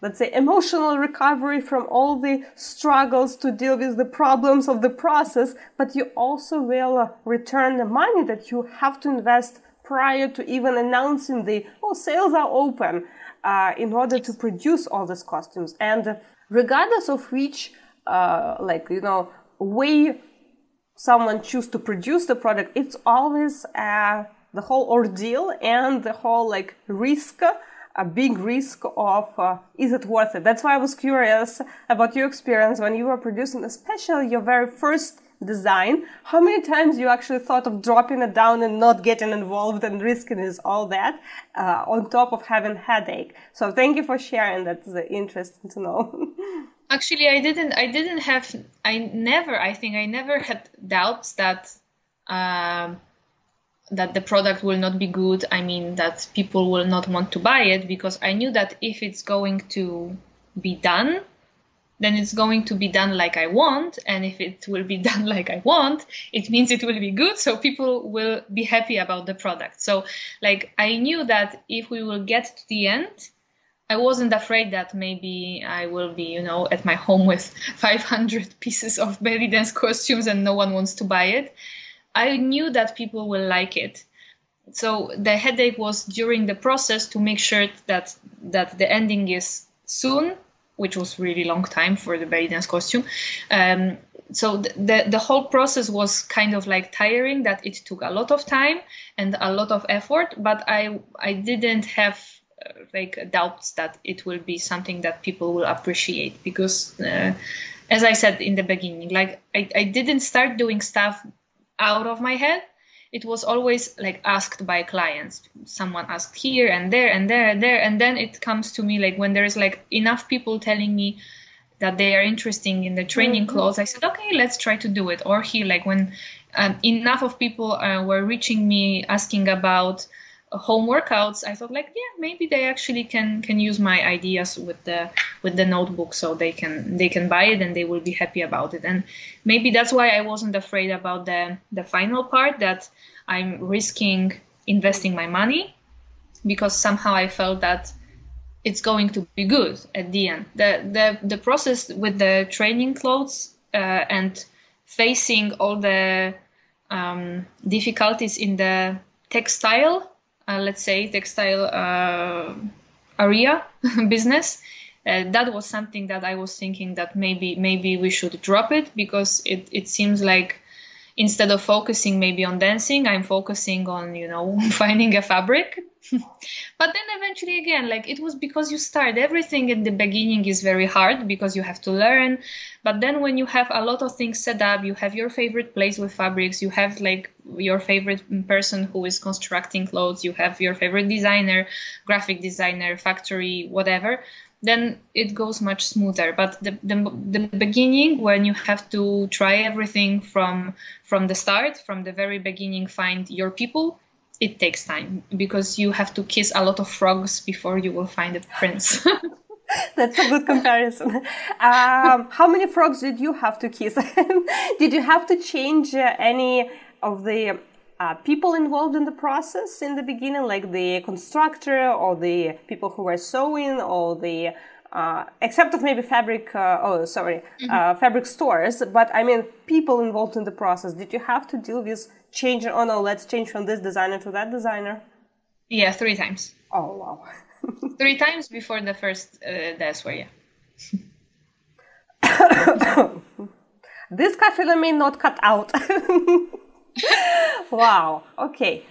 B: let's say emotional recovery from all the struggles to deal with the problems of the process but you also will uh, return the money that you have to invest prior to even announcing the oh sales are open uh, in order to produce all these costumes. And regardless of which uh, like you know way someone choose to produce the product it's always uh, the whole ordeal and the whole like risk a big risk of uh, is it worth it? That's why i was curious about your experience when you were producing especially your very first design how many times you actually thought of dropping it down and not getting involved and risking is all that uh, on top of having headache? So thank you for sharing. That's uh, interesting to know.
A: Actually i didn't i didn't have i never i think i never had doubts that um, that the product will not be good. I mean that people will not want to buy it because i knew that if it's going to be done then it's going to be done like I want. And if it will be done like I want, it means it will be good. So people will be happy about the product. So, like, I knew that if we will get to the end, I wasn't afraid that maybe I will be, you know, at my home with 500 pieces of belly dance costumes and no one wants to buy it. I knew that people will like it. So the headache was during the process to make sure that that the ending is soon which was really long time for the belly dance costume. Um, so the, the, the whole process was kind of like tiring that it took a lot of time and a lot of effort, but I I didn't have uh, like doubts that it will be something that people will appreciate because uh, as I said in the beginning, like I, I didn't start doing stuff out of my head it was always like asked by clients someone asked here and there and there and there and then it comes to me like when there is like enough people telling me that they are interested in the training mm-hmm. clothes i said okay let's try to do it or here like when um, enough of people uh, were reaching me asking about home workouts i thought like yeah maybe they actually can can use my ideas with the with the notebook so they can they can buy it and they will be happy about it. And maybe that's why i wasn't afraid about the the final part that i'm risking investing my money because somehow i felt that it's going to be good at the end. The the, the process with the training clothes uh, and facing all the um, difficulties in the textile uh, let's say textile uh, area business. Uh, that was something that I was thinking that maybe maybe we should drop it because it, it seems like instead of focusing maybe on dancing, I'm focusing on you know finding a fabric but then eventually again like it was because you start everything in the beginning is very hard because you have to learn. But then when you have a lot of things set up you have your favorite place with fabrics you have like your favorite person who is constructing clothes you have your favorite designer graphic designer factory whatever then it goes much smoother. But the, the, the beginning when you have to try everything from from the start from the very beginning find your people it takes time because you have to kiss a lot of frogs before you will find a prince
B: That's a good comparison. Um, how many frogs did you have to kiss? did you have to change uh, any of the uh, people involved in the process in the beginning, like the constructor or the people who were sewing or the uh, except of maybe fabric uh, oh sorry mm-hmm. uh, fabric stores but i mean people involved in the process did you have to deal with changing oh no let's change from this designer to that designer
A: yeah three times
B: oh wow
A: three times before the first uh, that's where yeah
B: this cafe may not cut out wow. Okay.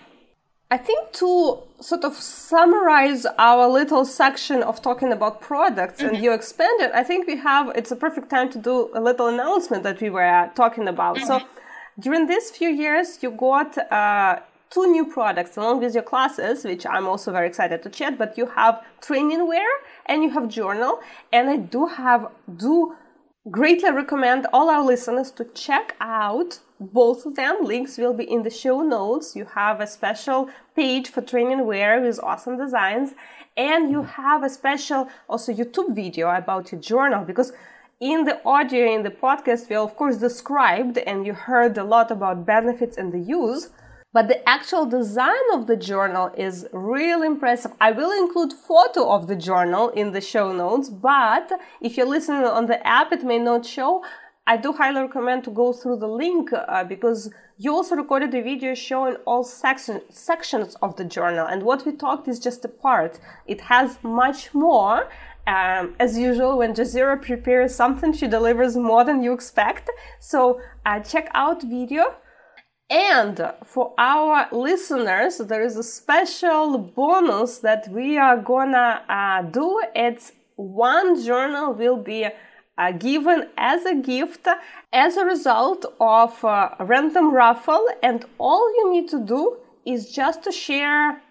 B: I think to sort of summarize our little section of talking about products mm-hmm. and you expanded, I think we have, it's a perfect time to do a little announcement that we were talking about. Mm-hmm. So during these few years, you got uh, two new products along with your classes, which I'm also very excited to chat, but you have training wear and you have journal. And I do have, do greatly recommend all our listeners to check out both of them. Links will be in the show notes. You have a special page for training wear with awesome designs, and you have a special also YouTube video about your journal because in the audio in the podcast we of course described and you heard a lot about benefits and the use but the actual design of the journal is really impressive. I will include photo of the journal in the show notes, but if you're listening on the app, it may not show. I do highly recommend to go through the link uh, because you also recorded a video showing all section, sections of the journal, and what we talked is just a part. It has much more. Um, as usual, when Jasirah prepares something, she delivers more than you expect. So uh, check out video and for our listeners, there is a special bonus that we are gonna uh, do. It's one journal will be uh, given as a gift as a result of a random raffle, and all you need to do is just to share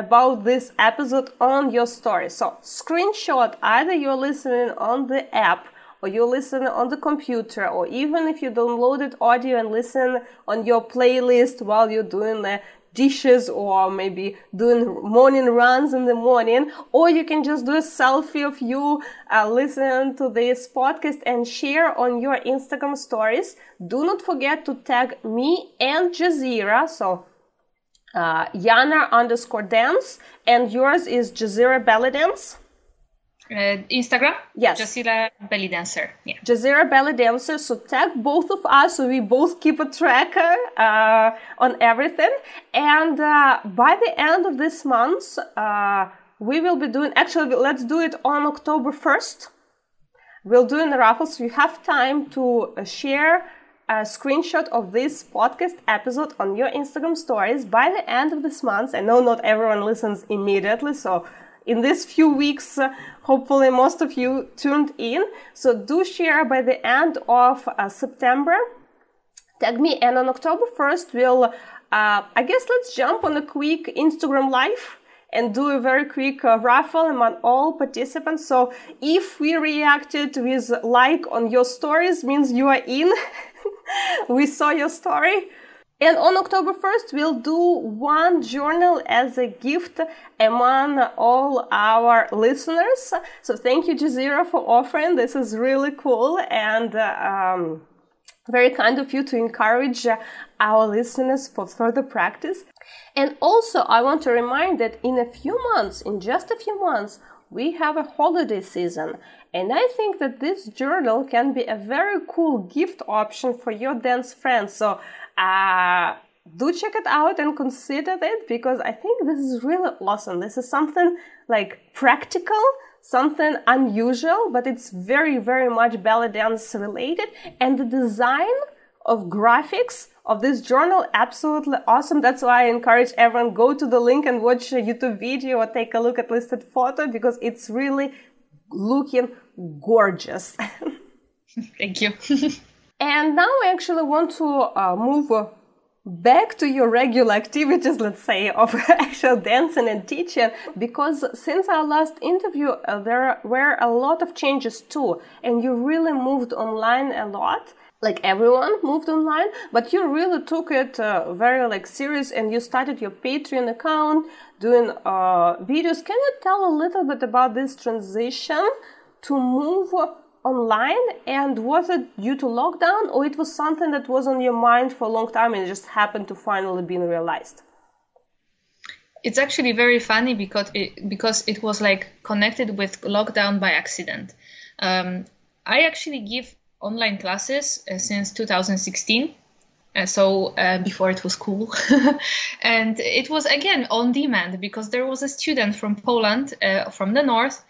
B: about this episode on your story. So, screenshot either you're listening on the app or you listen on the computer, or even if you downloaded audio and listen on your playlist while you're doing the dishes or maybe doing morning runs in the morning, or you can just do a selfie of you uh, listening to this podcast and share on your Instagram stories. Do not forget to tag me and Jasirah. So uh, Yana underscore dance, and yours is Jasirah Belly Dance.
A: Uh, Instagram?
B: Yes.
A: Jasirah Belly Dancer. Yeah.
B: Jasirah Belly Dancer. So tag both of us so we both keep a tracker uh, on everything. And uh, by the end of this month, uh, we will be doing, actually, let's do it on October 1st. We'll do in the raffle so you have time to uh, share a screenshot of this podcast episode on your Instagram stories by the end of this month. I know not everyone listens immediately, so in these few weeks, uh, hopefully most of you tuned in. So do share by the end of uh, September. Tag me, and on October 1st, we'll, uh, I guess, let's jump on a quick Instagram live and do a very quick uh, raffle among all participants. So if we reacted with like on your stories, means you are in. we saw your story. And on October 1st, we'll do one journal as a gift among all our listeners. So thank you, Jasirah, for offering. This is really cool and um, very kind of you to encourage our listeners for further practice. And also, I want to remind that in a few months, in just a few months, we have a holiday season. And I think that this journal can be a very cool gift option for your dance friends. So uh, do check it out and consider it because I think this is really awesome. This is something like practical, something unusual, but it's very, very much belly dance related. And the design of graphics of this journal absolutely awesome. That's why I encourage everyone go to the link and watch a YouTube video or take a look at listed photo because it's really looking gorgeous.
A: Thank you.
B: and now I actually want to uh, move back to your regular activities, let's say, of actual dancing and teaching, because since our last interview, uh, there were a lot of changes too, and you really moved online a lot. Like everyone moved online, but you really took it uh, very like serious, and you started your Patreon account, doing uh, videos. Can you tell a little bit about this transition to move online? And was it due to lockdown or it was something that was on your mind for a long time and just happened to finally being realized?
A: It's actually very funny because it, because it was like connected with lockdown by accident. Um, i actually give online classes uh, since 2016 uh, so uh, before it was cool. And it was again on demand because there was a student from poland uh, from the north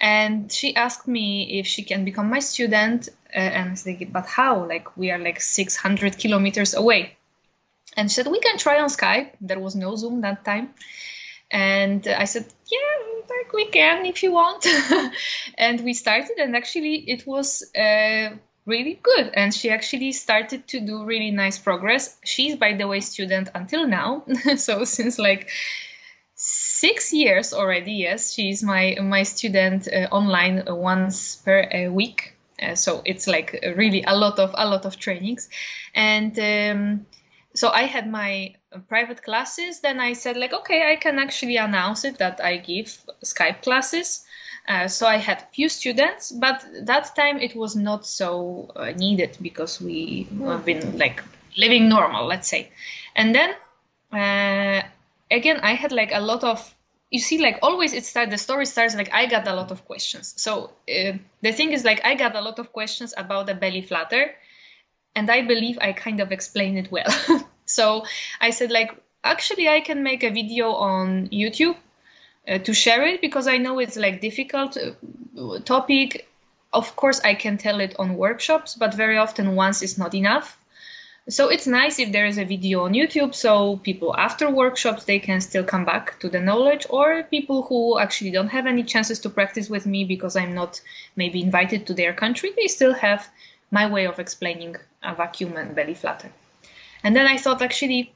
A: and she asked me if she can become my student uh, and i said but how? Like we are like 600 kilometers away. And she said we can try on skype. There was no zoom that time. And i said yeah like we can if you want. And we started and actually it was uh, really good and she actually started to do really nice progress she's by the way student until now so since like six years already. Yes, she's my my student uh, online once per week. Uh, so it's like really a lot of a lot of trainings, and um, so I had my private classes. Then I said like, okay, I can actually announce it that I give Skype classes. Uh, so I had few students, but that time it was not so uh, needed because we have been like living normal, let's say. And then uh, again i had like a lot of you see like always it starts the story starts like i got a lot of questions. So uh, the thing is like i got a lot of questions about the belly flutter and i believe i kind of explained it well. So i said like actually i can make a video on youtube uh, to share it because i know it's like difficult uh, topic. Of course i can tell it on workshops but very often once is not enough. So it's nice if there is a video on youtube so people after workshops they can still come back to the knowledge or people who actually don't have any chances to practice with me because i'm not maybe invited to their country they still have my way of explaining a vacuum and belly flutter and then i thought actually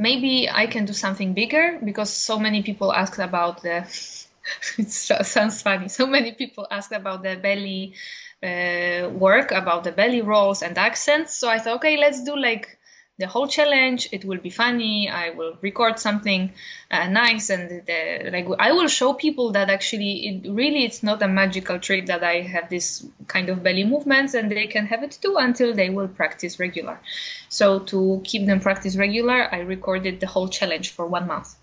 A: maybe i can do something bigger because so many people asked about the it sounds funny so many people asked about the belly uh, work about the belly rolls and accents. So I thought, okay, let's do like the whole challenge. It will be funny. I will record something uh, nice, and the, like I will show people that actually, it really, it's not a magical trick that I have this kind of belly movements, and they can have it too until they will practice regular. So to keep them practice regular, I recorded the whole challenge for one month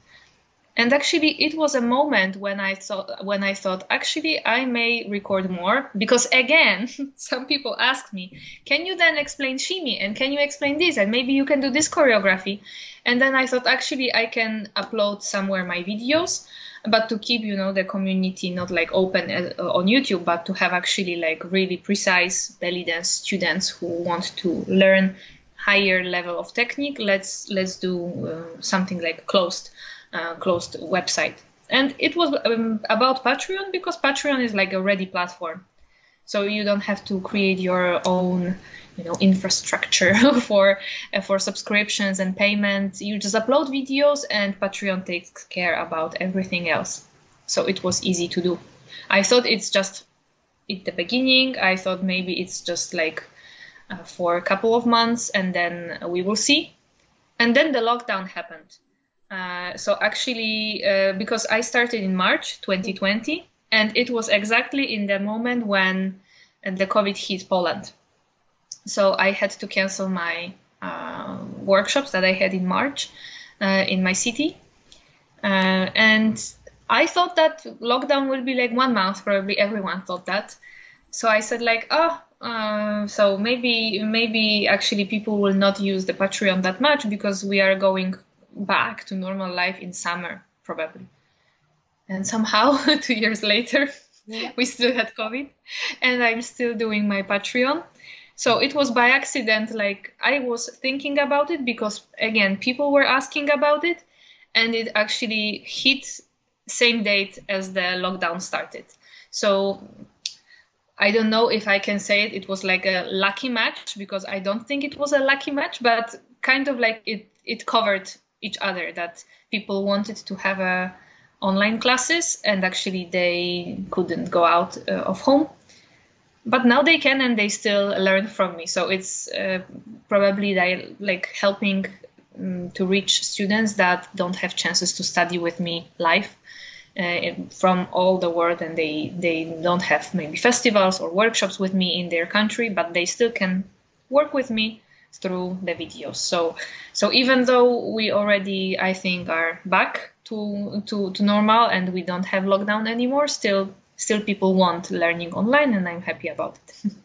A: and actually it was a moment when i thought when i thought actually i may record more because again some people ask me can you then explain shimmy and can you explain this? And maybe you can do this choreography. And then i thought actually i can upload somewhere my videos but to keep you know the community not like open uh, on youtube but to have actually like really precise belly dance students who want to learn higher level of technique let's let's do uh, something like closed closed website. And it was um, about Patreon because Patreon is like a ready platform. So you don't have to create your own, you know, infrastructure for uh, for subscriptions and payments. You just upload videos, and Patreon takes care about everything else. So it was easy to do. I thought it's just at the beginning. I thought maybe it's just like uh, for a couple of months, and then we will see. And then the lockdown happened uh, so actually, uh, because I started in March 2020, and it was exactly in the moment when the COVID hit Poland. So I had to cancel my uh, workshops that I had in March uh, in my city, uh, and I thought that lockdown will be like one month. Probably everyone thought that. So I said like, oh, uh, so maybe maybe actually people will not use the Patreon that much because we are going back to normal life in summer, probably. And somehow, two years later, yeah. we still had COVID, and I'm still doing my Patreon. So it was by accident, like I was thinking about it because again, people were asking about it and it actually hit same date as the lockdown started. So I don't know if I can say it. It was like a lucky match because I don't think it was a lucky match, but kind of like it it covered each other that people wanted to have a online classes and actually they couldn't go out uh, of home. But now they can and they still learn from me. So it's uh, probably they, like helping um, to reach students that don't have chances to study with me live uh, from all the world and they they don't have maybe festivals or workshops with me in their country but they still can work with me through the videos so so even though we already i think are back to to, to normal and we don't have lockdown anymore still still people want learning online and i'm happy about it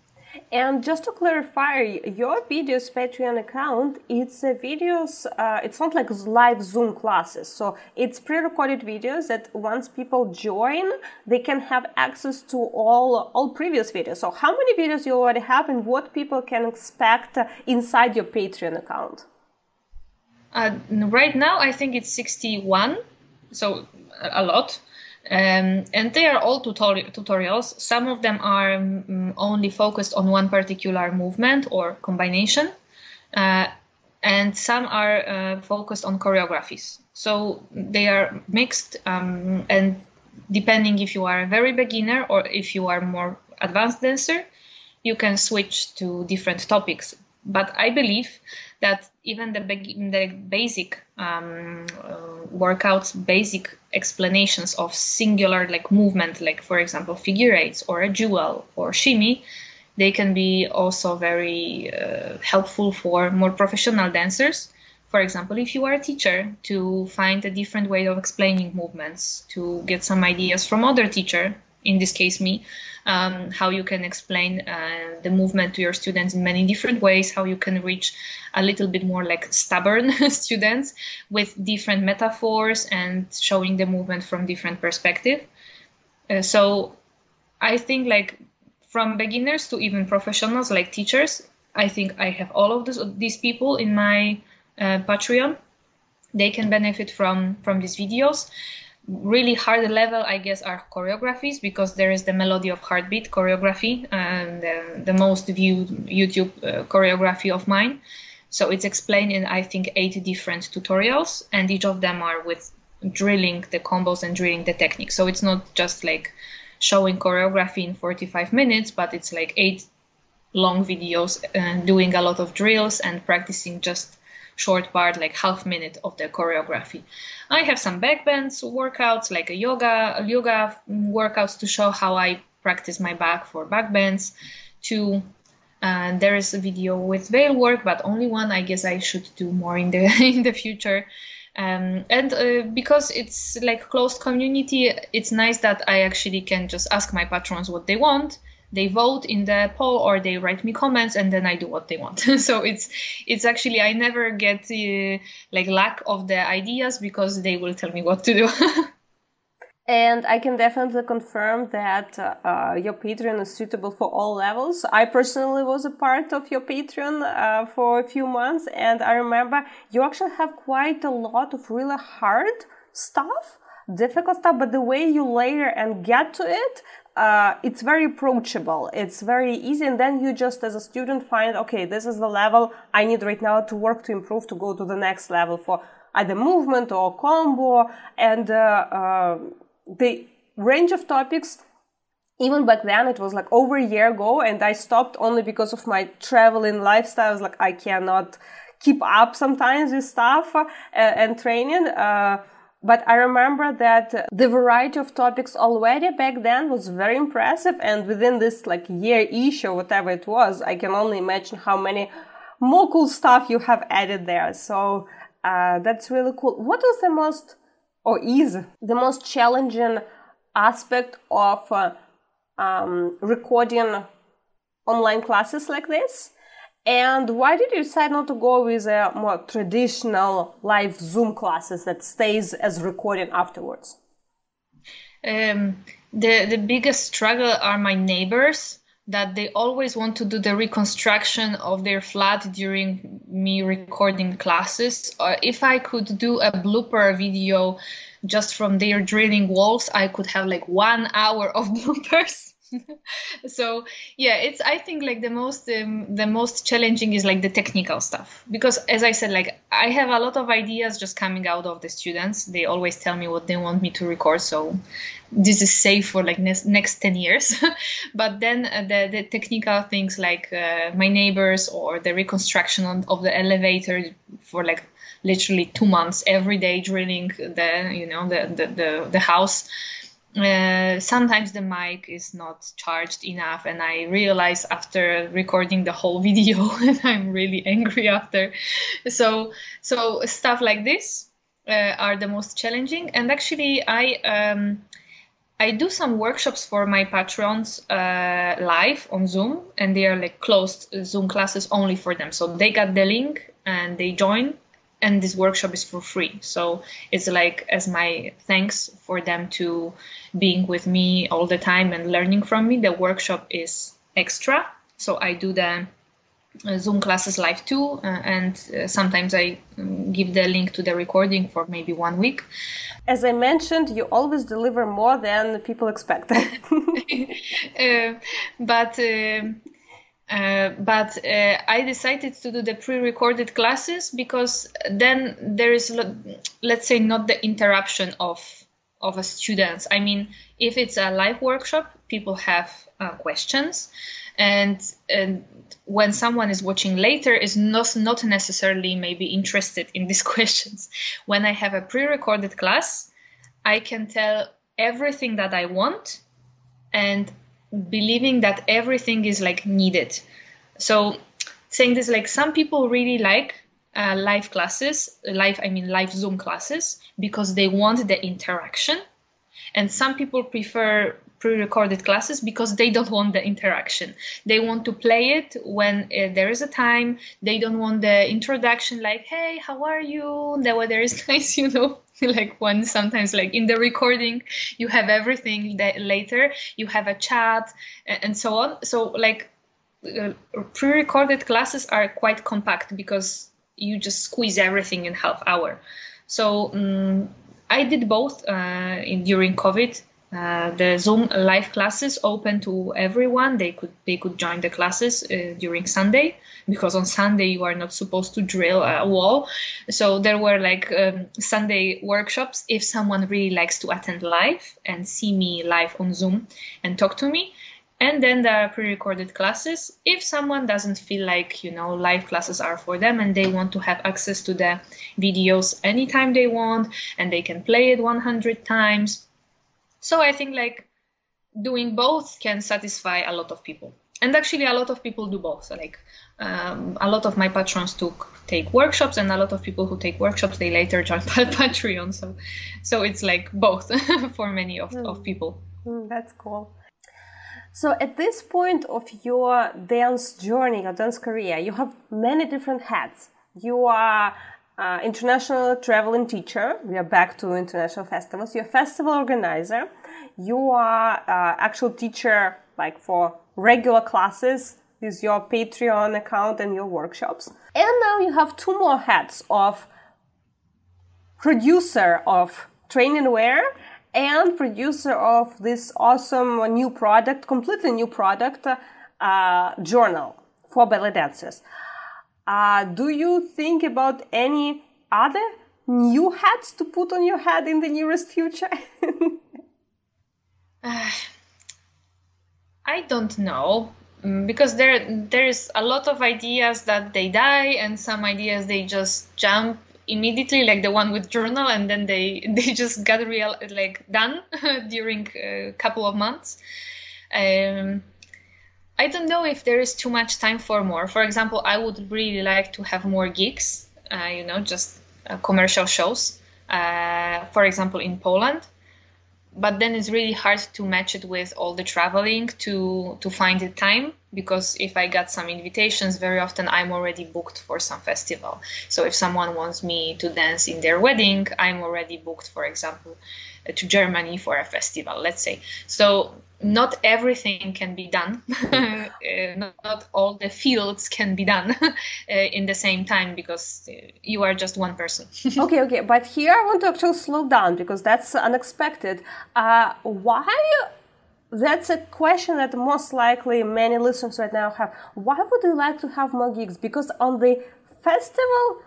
B: And just to clarify, your videos Patreon account, it's uh, videos, uh, it's not like live Zoom classes. So it's pre-recorded videos that once people join, they can have access to all, all previous videos. So how many videos you already have and what people can expect inside your Patreon account?
A: Uh, right now, I think it's 61, so a lot. Um, and they are all tutori- tutorials. Some of them are um, only focused on one particular movement or combination, uh, and some are uh, focused on choreographies. So they are mixed, um, and depending if you are a very beginner or if you are more advanced dancer, you can switch to different topics. But I believe that even the, the basic um, uh, workouts, basic explanations of singular like movement, like for example figure eights or a jewel or shimmy, they can be also very uh, helpful for more professional dancers. For example, if you are a teacher, to find a different way of explaining movements, to get some ideas from other teacher, in this case me, um, how you can explain uh, the movement to your students in many different ways, how you can reach a little bit more like stubborn students with different metaphors and showing the movement from different perspective. Uh, so I think like from beginners to even professionals like teachers, I think I have all of this, these people in my uh, Patreon. They can benefit from from these videos really hard level i guess are choreographies because there is the melody of heartbeat choreography and the, the most viewed youtube uh, choreography of mine. So it's explained in i think eight different tutorials and each of them are with drilling the combos and drilling the technique. So it's not just like showing choreography in 45 minutes but it's like eight long videos uh, doing a lot of drills and practicing just short part, like half minute of the choreography. I have some backbends workouts, like a yoga, yoga workouts to show how I practice my back for backbends. To uh, there is a video with veil work, but only one. I guess I should do more in the in the future. Um, and uh, because it's like closed community, it's nice that I actually can just ask my patrons what they want they vote in the poll or they write me comments and then I do what they want. so it's it's actually I never get uh, like lack of the ideas because they will tell me what to do.
B: And I can definitely confirm that uh, your Patreon is suitable for all levels. I personally was a part of your Patreon uh, for a few months, and I remember you actually have quite a lot of really hard stuff, difficult stuff, but the way you layer and get to it, uh, it's very approachable. It's very easy, and then you just, as a student, find okay, this is the level I need right now to work to improve to go to the next level for either movement or combo, and uh, uh, the range of topics. Even back then, it was like over a year ago, and I stopped only because of my traveling lifestyle. I was like, I cannot keep up sometimes with stuff uh, and training. Uh, but I remember that the variety of topics already back then was very impressive. And within this like year ish or whatever it was, I can only imagine how many more cool stuff you have added there. So uh, that's really cool. What was the most or is the most challenging aspect of uh, um, recording online classes like this? And why did you decide not to go with a more traditional live Zoom classes that stays as recording afterwards?
A: Um, the the biggest struggle are my neighbors that they always want to do the reconstruction of their flat during me recording classes. Or if I could do a blooper video just from their drilling walls, I could have like one hour of bloopers. so yeah it's i think like the most um, the most challenging is like the technical stuff. Because as i said like i have a lot of ideas just coming out of the students. They always tell me what they want me to record. So this is safe for like next, next 10 years. But then uh, the, the technical things like uh, my neighbors or the reconstruction of the elevator for like literally two months every day drilling the you know the the, the, the house uh, sometimes the mic is not charged enough and i realize after recording the whole video and i'm really angry after. So so stuff like this uh, are the most challenging. And actually i um, I do some workshops for my patrons uh, live on Zoom, and they are like closed Zoom classes only for them. So they got the link and they join, and this workshop is for free. So it's like as my thanks for them to being with me all the time and learning from me. The workshop is extra. So i do the uh, zoom classes live too uh, and uh, sometimes i um, give the link to the recording for maybe one week.
B: As i mentioned you always deliver more than people expect.
A: Uh, but um, uh, but uh, I decided to do the pre-recorded classes because then there is, let's say, not the interruption of of a students. I mean, if it's a live workshop, people have uh, questions, and and when someone is watching later is not not necessarily maybe interested in these questions. When I have a pre-recorded class, I can tell everything that I want, and believing that everything is like needed. So saying this like some people really like uh, live classes, live I mean live Zoom classes because they want the interaction, and some people prefer pre-recorded classes because they don't want the interaction. They want to play it when uh, there is a time. They don't want the introduction like, "Hey, how are you? The weather is nice," you know. like when sometimes like in the recording you have everything that later you have a chat and so on. So like uh, pre-recorded classes are quite compact because you just squeeze everything in half hour. So um, I did both uh, in, during COVID uh, the Zoom live classes open to everyone. They could they could join the classes uh, during Sunday because on Sunday you are not supposed to drill a wall. So there were like um, Sunday workshops. If someone really likes to attend live and see me live on Zoom and talk to me, and then the pre-recorded classes if someone doesn't feel like you know live classes are for them and they want to have access to the videos anytime they want and they can play it 100 times so I think like doing both can satisfy a lot of people. And actually, a lot of people do both. Like um, a lot of my patrons took take workshops, and a lot of people who take workshops they later join Patreon. So, so it's like both for many of, mm. of people.
B: Mm, that's cool. So at this point of your dance journey, your dance career, you have many different hats. You are uh, international traveling teacher. We are back to international festivals. You're festival organizer. You are uh, actual teacher, like for regular classes with your Patreon account and your workshops. And now you have two more hats of producer of training wear and producer of this awesome new product, completely new product, uh, journal for belly dancers. Uh, do you think about any other new hats to put on your head in the nearest future? uh,
A: I don't know mm, because there there is a lot of ideas that they die and some ideas they just jump immediately like the one with journal and then they they just got real like done during a couple of months um, I don't know if there is too much time for more. For example, I would really like to have more gigs, uh, you know, just uh, commercial shows, uh, for example, in Poland. But then it's really hard to match it with all the traveling to to find the time because if I got some invitations, very often I'm already booked for some festival. So if someone wants me to dance in their wedding, I'm already booked, for example, uh, to Germany for a festival, let's say. So not everything can be done. uh, not, not, all the fields can be done uh, in the same time because uh, you are just one person.
B: okay, okay, but here I want to actually slow down because that's unexpected. Uh, why? That's a question that most likely many listeners right now have. Why would you like to have more gigs? Because on the festival,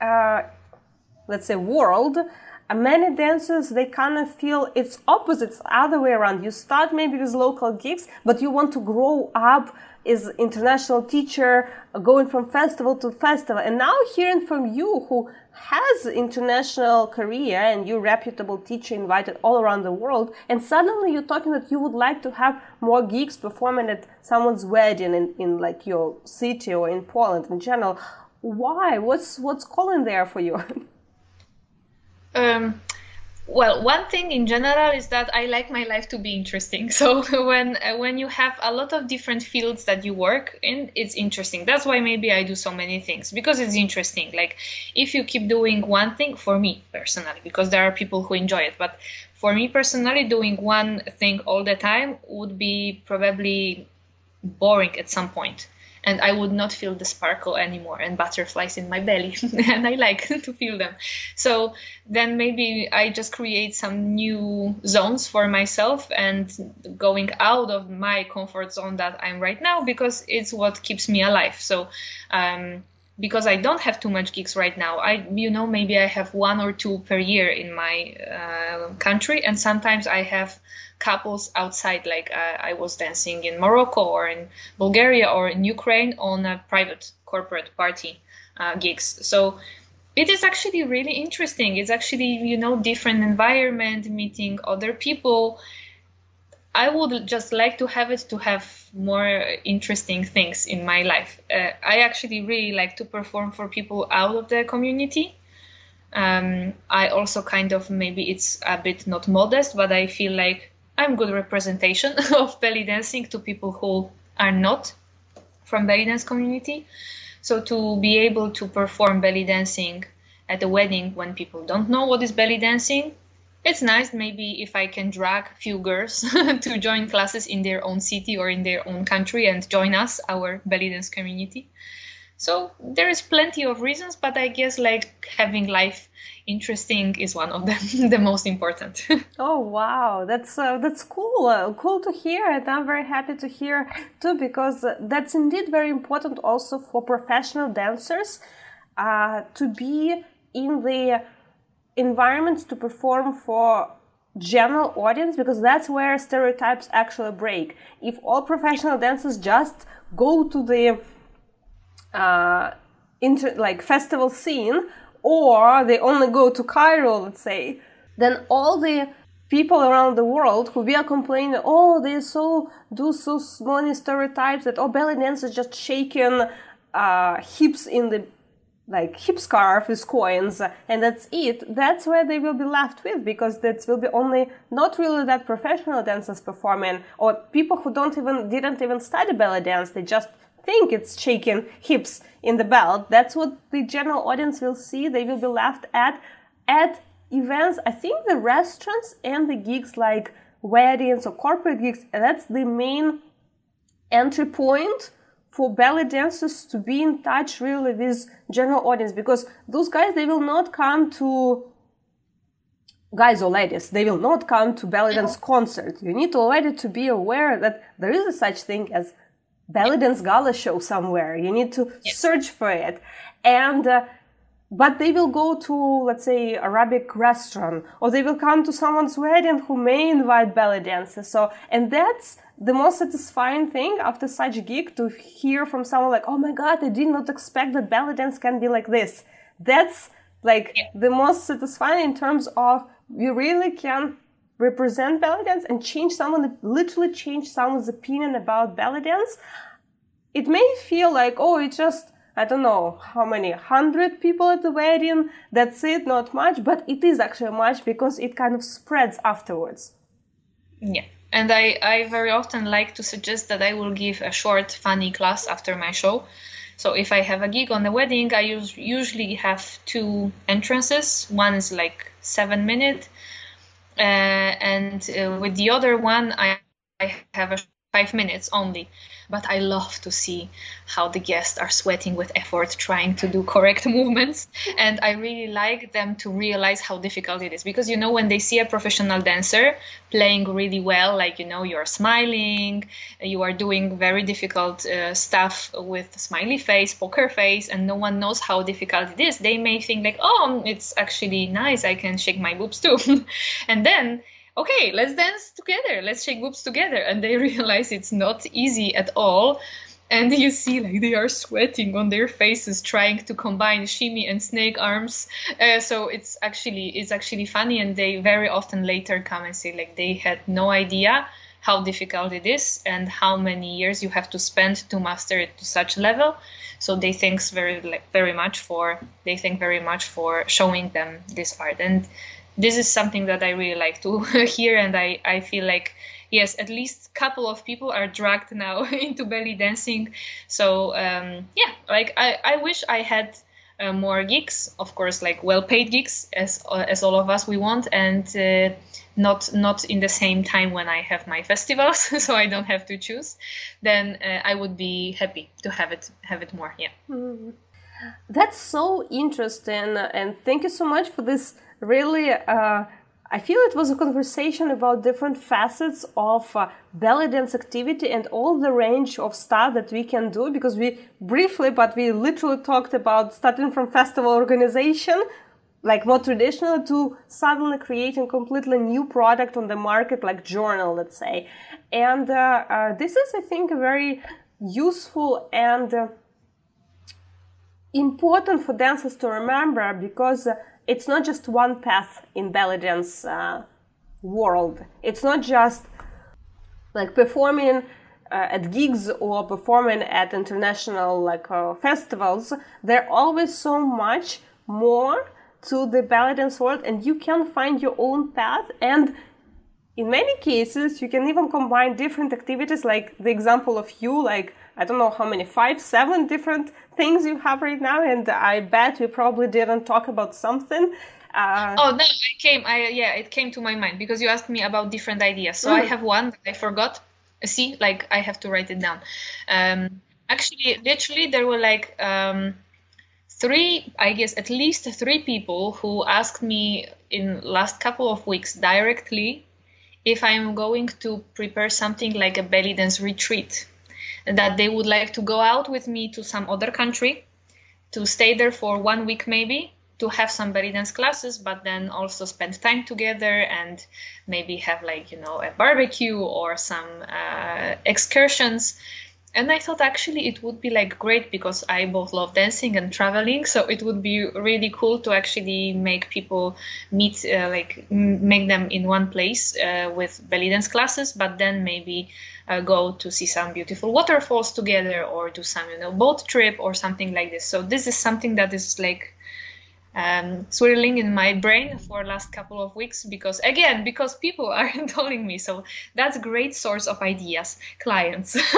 B: uh, let's say, world, many dancers they kind of feel it's opposite it's other way around. You start maybe with local gigs but you want to grow up as international teacher going from festival to festival. And now hearing from you who has international career and you're reputable teacher invited all around the world and suddenly you're talking that you would like to have more gigs performing at someone's wedding in, in like your city or in poland in general. Why? What's what's calling there for you
A: Um, well, one thing in general is that I like my life to be interesting. So when uh, when you have a lot of different fields that you work in, it's interesting. That's why maybe I do so many things because it's interesting. Like if you keep doing one thing, for me personally, because there are people who enjoy it, but for me personally, doing one thing all the time would be probably boring at some point and I would not feel the sparkle anymore and butterflies in my belly. and I like to feel them. So then maybe I just create some new zones for myself and going out of my comfort zone that I'm right now because it's what keeps me alive. So, um, because I don't have too much gigs right now. I, you know, maybe I have one or two per year in my uh, country, and sometimes I have couples outside. Like uh, I was dancing in Morocco or in Bulgaria or in Ukraine on a private corporate party uh, gigs. So it is actually really interesting. It's actually you know different environment, meeting other people. I would just like to have it to have more interesting things in my life. Uh, I actually really like to perform for people out of the community. Um, I also kind of maybe it's a bit not modest, but I feel like I'm good representation of belly dancing to people who are not from belly dance community. So to be able to perform belly dancing at a wedding when people don't know what is belly dancing it's nice maybe if I can drag few girls to join classes in their own city or in their own country and join us, our belly dance community. So there is plenty of reasons, but I guess like having life interesting is one of them, the most important.
B: oh wow, that's uh, that's cool, uh, cool to hear, and I'm very happy to hear too because that's indeed very important also for professional dancers uh, to be in the environments to perform for general audience because that's where stereotypes actually break. If all professional dancers just go to the uh, inter- like festival scene or they only go to Cairo, let's say, then all the people around the world who we are complaining, oh, they so do so many stereotypes that oh, belly dancers just shaking uh, hips in the like hip scarf with coins and that's it. That's where they will be left with because that will be only not really that professional dancers performing or people who don't even didn't even study belly dance. They just think it's shaking hips in the belt. That's what the general audience will see. They will be left at at events i think the restaurants and the gigs like weddings or corporate gigs. That's the main entry point for belly dancers to be in touch really with general audience because those guys they will not come to guys or ladies. They will not come to belly dance concert. You need already to be aware that there is a such thing as belly dance gala show somewhere. You need to search for it. And uh, but they will go to let's say arabic restaurant or they will come to someone's wedding who may invite belly dancers. So and that's the most satisfying thing after such a gig to hear from someone like oh my god i did not expect that belly dance can be like this that's like yeah. the most satisfying in terms of you really can represent belly dance and change someone literally change someone's opinion about belly dance it may feel like oh it's just I don't know how many hundred people at the wedding. That's it, not much, but it is actually much because it kind of spreads afterwards.
A: Yeah. And I, I very often like to suggest that I will give a short, funny class after my show. So if I have a gig on the wedding, I usually have two entrances. One is like seven minute, uh, and uh, with the other one, I have a five minutes only. But I love to see how the guests are sweating with effort trying to do correct movements. And I really like them to realize how difficult it is. Because, you know, when they see a professional dancer playing really well, like, you know, you're smiling, you are doing very difficult uh, stuff with smiley face, poker face, and no one knows how difficult it is, they may think, like, oh, it's actually nice. I can shake my boobs too. and then okay, let's dance together, let's shake boobs together. And they realize it's not easy at all. And you see, like, they are sweating on their faces, trying to combine shimmy and snake arms. Uh, so it's actually it's actually funny, and they very often later come and say, like, they had no idea how difficult it is and how many years you have to spend to master it to such level. So they thanks very like, very much for they thank very much for showing them this art and this is something that I really like to hear, and I, I feel like yes, at least a couple of people are dragged now into belly dancing. So um, yeah, like I, I wish I had uh, more gigs, of course, like well-paid gigs, as uh, as all of us we want, and uh, not not in the same time when I have my festivals, so I don't have to choose. Then uh, I would be happy to have it have it more. Yeah. Mm-hmm.
B: That's so interesting, and thank you so much for this really uh, I feel it was a conversation about different facets of uh, belly dance activity and all the range of stuff that we can do because we briefly, but we literally talked about starting from festival organization, like more traditional, to suddenly creating completely new product on the market, like journal, let's say. And uh, uh, this is, I think, a very useful and uh, important for dancers to remember because uh, it's not just one path in belly dance uh, world. It's not just like performing uh, at gigs or performing at international like uh, festivals. There's always so much more to the belly dance world, and you can find your own path. And in many cases, you can even combine different activities, like the example of you, like I don't know how many, five, seven different things you have right now, and I bet you probably didn't talk about something.
A: Uh, oh no, it came. I yeah, it came to my mind because you asked me about different ideas. So mm. I have one that I forgot. See, like I have to write it down. Um, actually, literally, there were like um, three, I guess, at least three people who asked me in last couple of weeks directly if I'm going to prepare something like a belly dance retreat that they would like to go out with me to some other country to stay there for one week maybe to have some belly dance classes but then also spend time together and maybe have like you know a barbecue or some uh, excursions. And i thought actually it would be like great because i both love dancing and traveling so it would be really cool to actually make people meet uh, like make them in one place uh, with belly dance classes but then maybe uh, go to see some beautiful waterfalls together or do some you know boat trip or something like this. So this is something that is like um, swirling in my brain for last couple of weeks because again because people are telling me. So that's great source of ideas clients.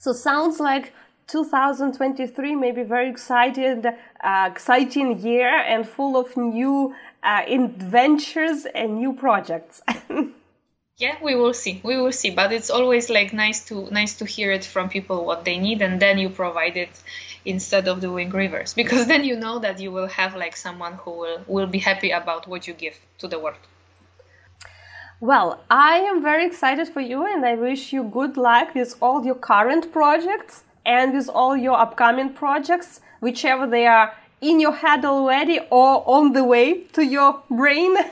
B: So sounds like 2023 may be very excited uh, exciting year and full of new uh, adventures and new projects
A: yeah we will see. We will see. But it's always like nice to nice to hear it from people what they need and then you provide it instead of doing reverse. Because then you know that you will have like someone who will will be happy about what you give to the world.
B: Well i am very excited for you and i wish you good luck with all your current projects and with all your upcoming projects whichever they are in your head already or on the way to your brain. uh,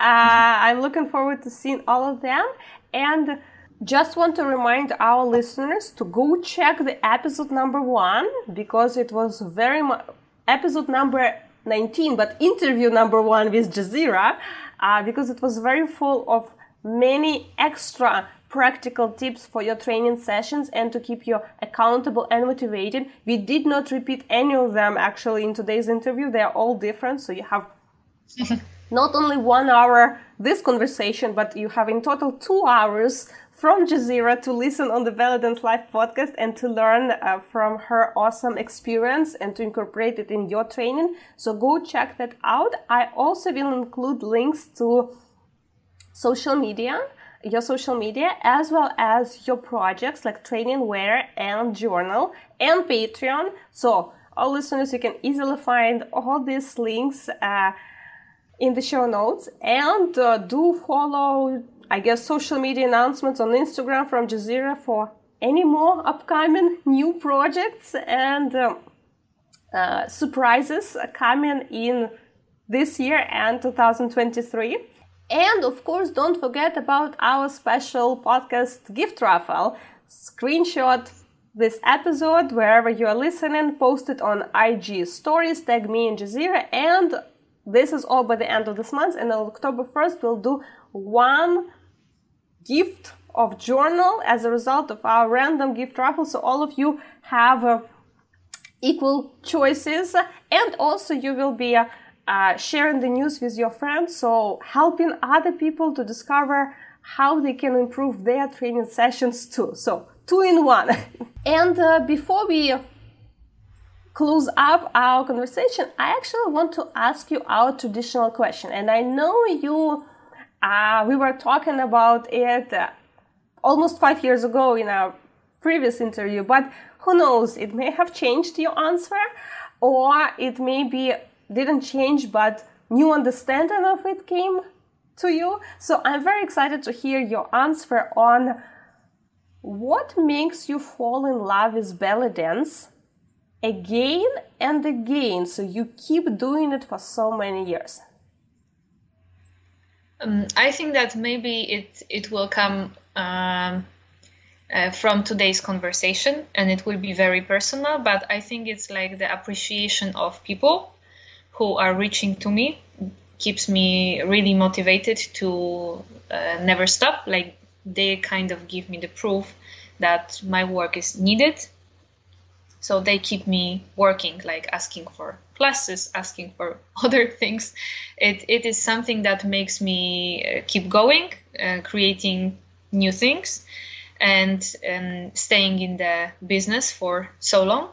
B: I'm looking forward to seeing all of them. And just want to remind our listeners to go check the episode number one because it was very much episode number 19, but interview number one with Jasirah uh, because it was very full of many extra practical tips for your training sessions and to keep you accountable and motivated. We did not repeat any of them actually in today's interview. They are all different. So you have not only one hour this conversation, but you have in total two hours from Jasirah to listen on the Belly Dance Live podcast and to learn uh, from her awesome experience and to incorporate it in your training. So go check that out. I also will include links to social media your social media as well as your projects like training wear and journal and Patreon. So, all listeners, you can easily find all these links uh, in the show notes and uh, do follow, I guess, social media announcements on Instagram from Jasirah for any more upcoming new projects and um, uh, surprises coming in this year and 2023. And of course, don't forget about our special podcast gift raffle. Screenshot this episode wherever you are listening, post it on IG stories, tag me and Jasirah, and this is all by the end of this month. And on October 1st, we'll do one gift of journal as a result of our random gift raffle. So all of you have uh, equal choices, and also you will be uh, uh, sharing the news with your friends, so helping other people to discover how they can improve their training sessions too. So, two in one. and uh, before we close up our conversation, I actually want to ask you our traditional question. And I know you, uh, we were talking about it uh, almost five years ago in our previous interview, but who knows, it may have changed your answer or it may be didn't change, but new understanding of it came to you. So I'm very excited to hear your answer on what makes you fall in love with belly dance again and again. So you keep doing it for so many years.
A: Um, i think that maybe it it will come um, uh, from today's conversation and it will be very personal but i think it's like the appreciation of people who are reaching to me keeps me really motivated to uh, never stop. Like they kind of give me the proof that my work is needed. So they keep me working like asking for classes asking for other things. It, it is something that makes me uh, keep going uh, creating new things and um, staying in the business for so long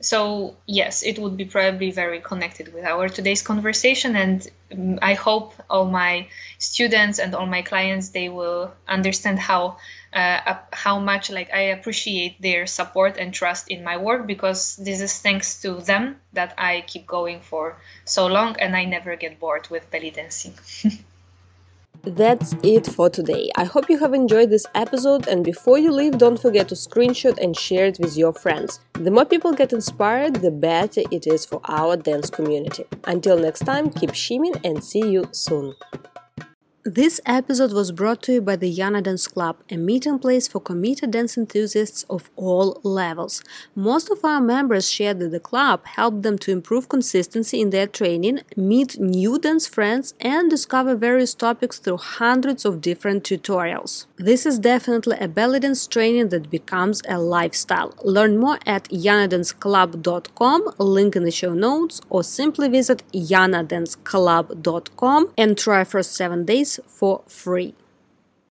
A: so yes it would be probably very connected with our today's conversation and um, i hope all my students and all my clients they will understand how uh, how much like i appreciate their support and trust in my work because this is thanks to them that i keep going for so long and i never get bored with belly dancing
B: That's it for today. I hope you have enjoyed this episode and before you leave, don't forget to screenshot and share it with your friends. The more people get inspired, the better it is for our dance community. Until next time, keep shimming and see you soon. This episode was brought to you by the Yana Dance Club, a meeting place for committed dance enthusiasts of all levels. Most of our members shared that the club helped them to improve consistency in their training, meet new dance friends, and discover various topics through hundreds of different tutorials. This is definitely a belly dance training that becomes a lifestyle. Learn more at yanadanceclub.com, link in the show notes, or simply visit yanadanceclub.com and try for seven days for free.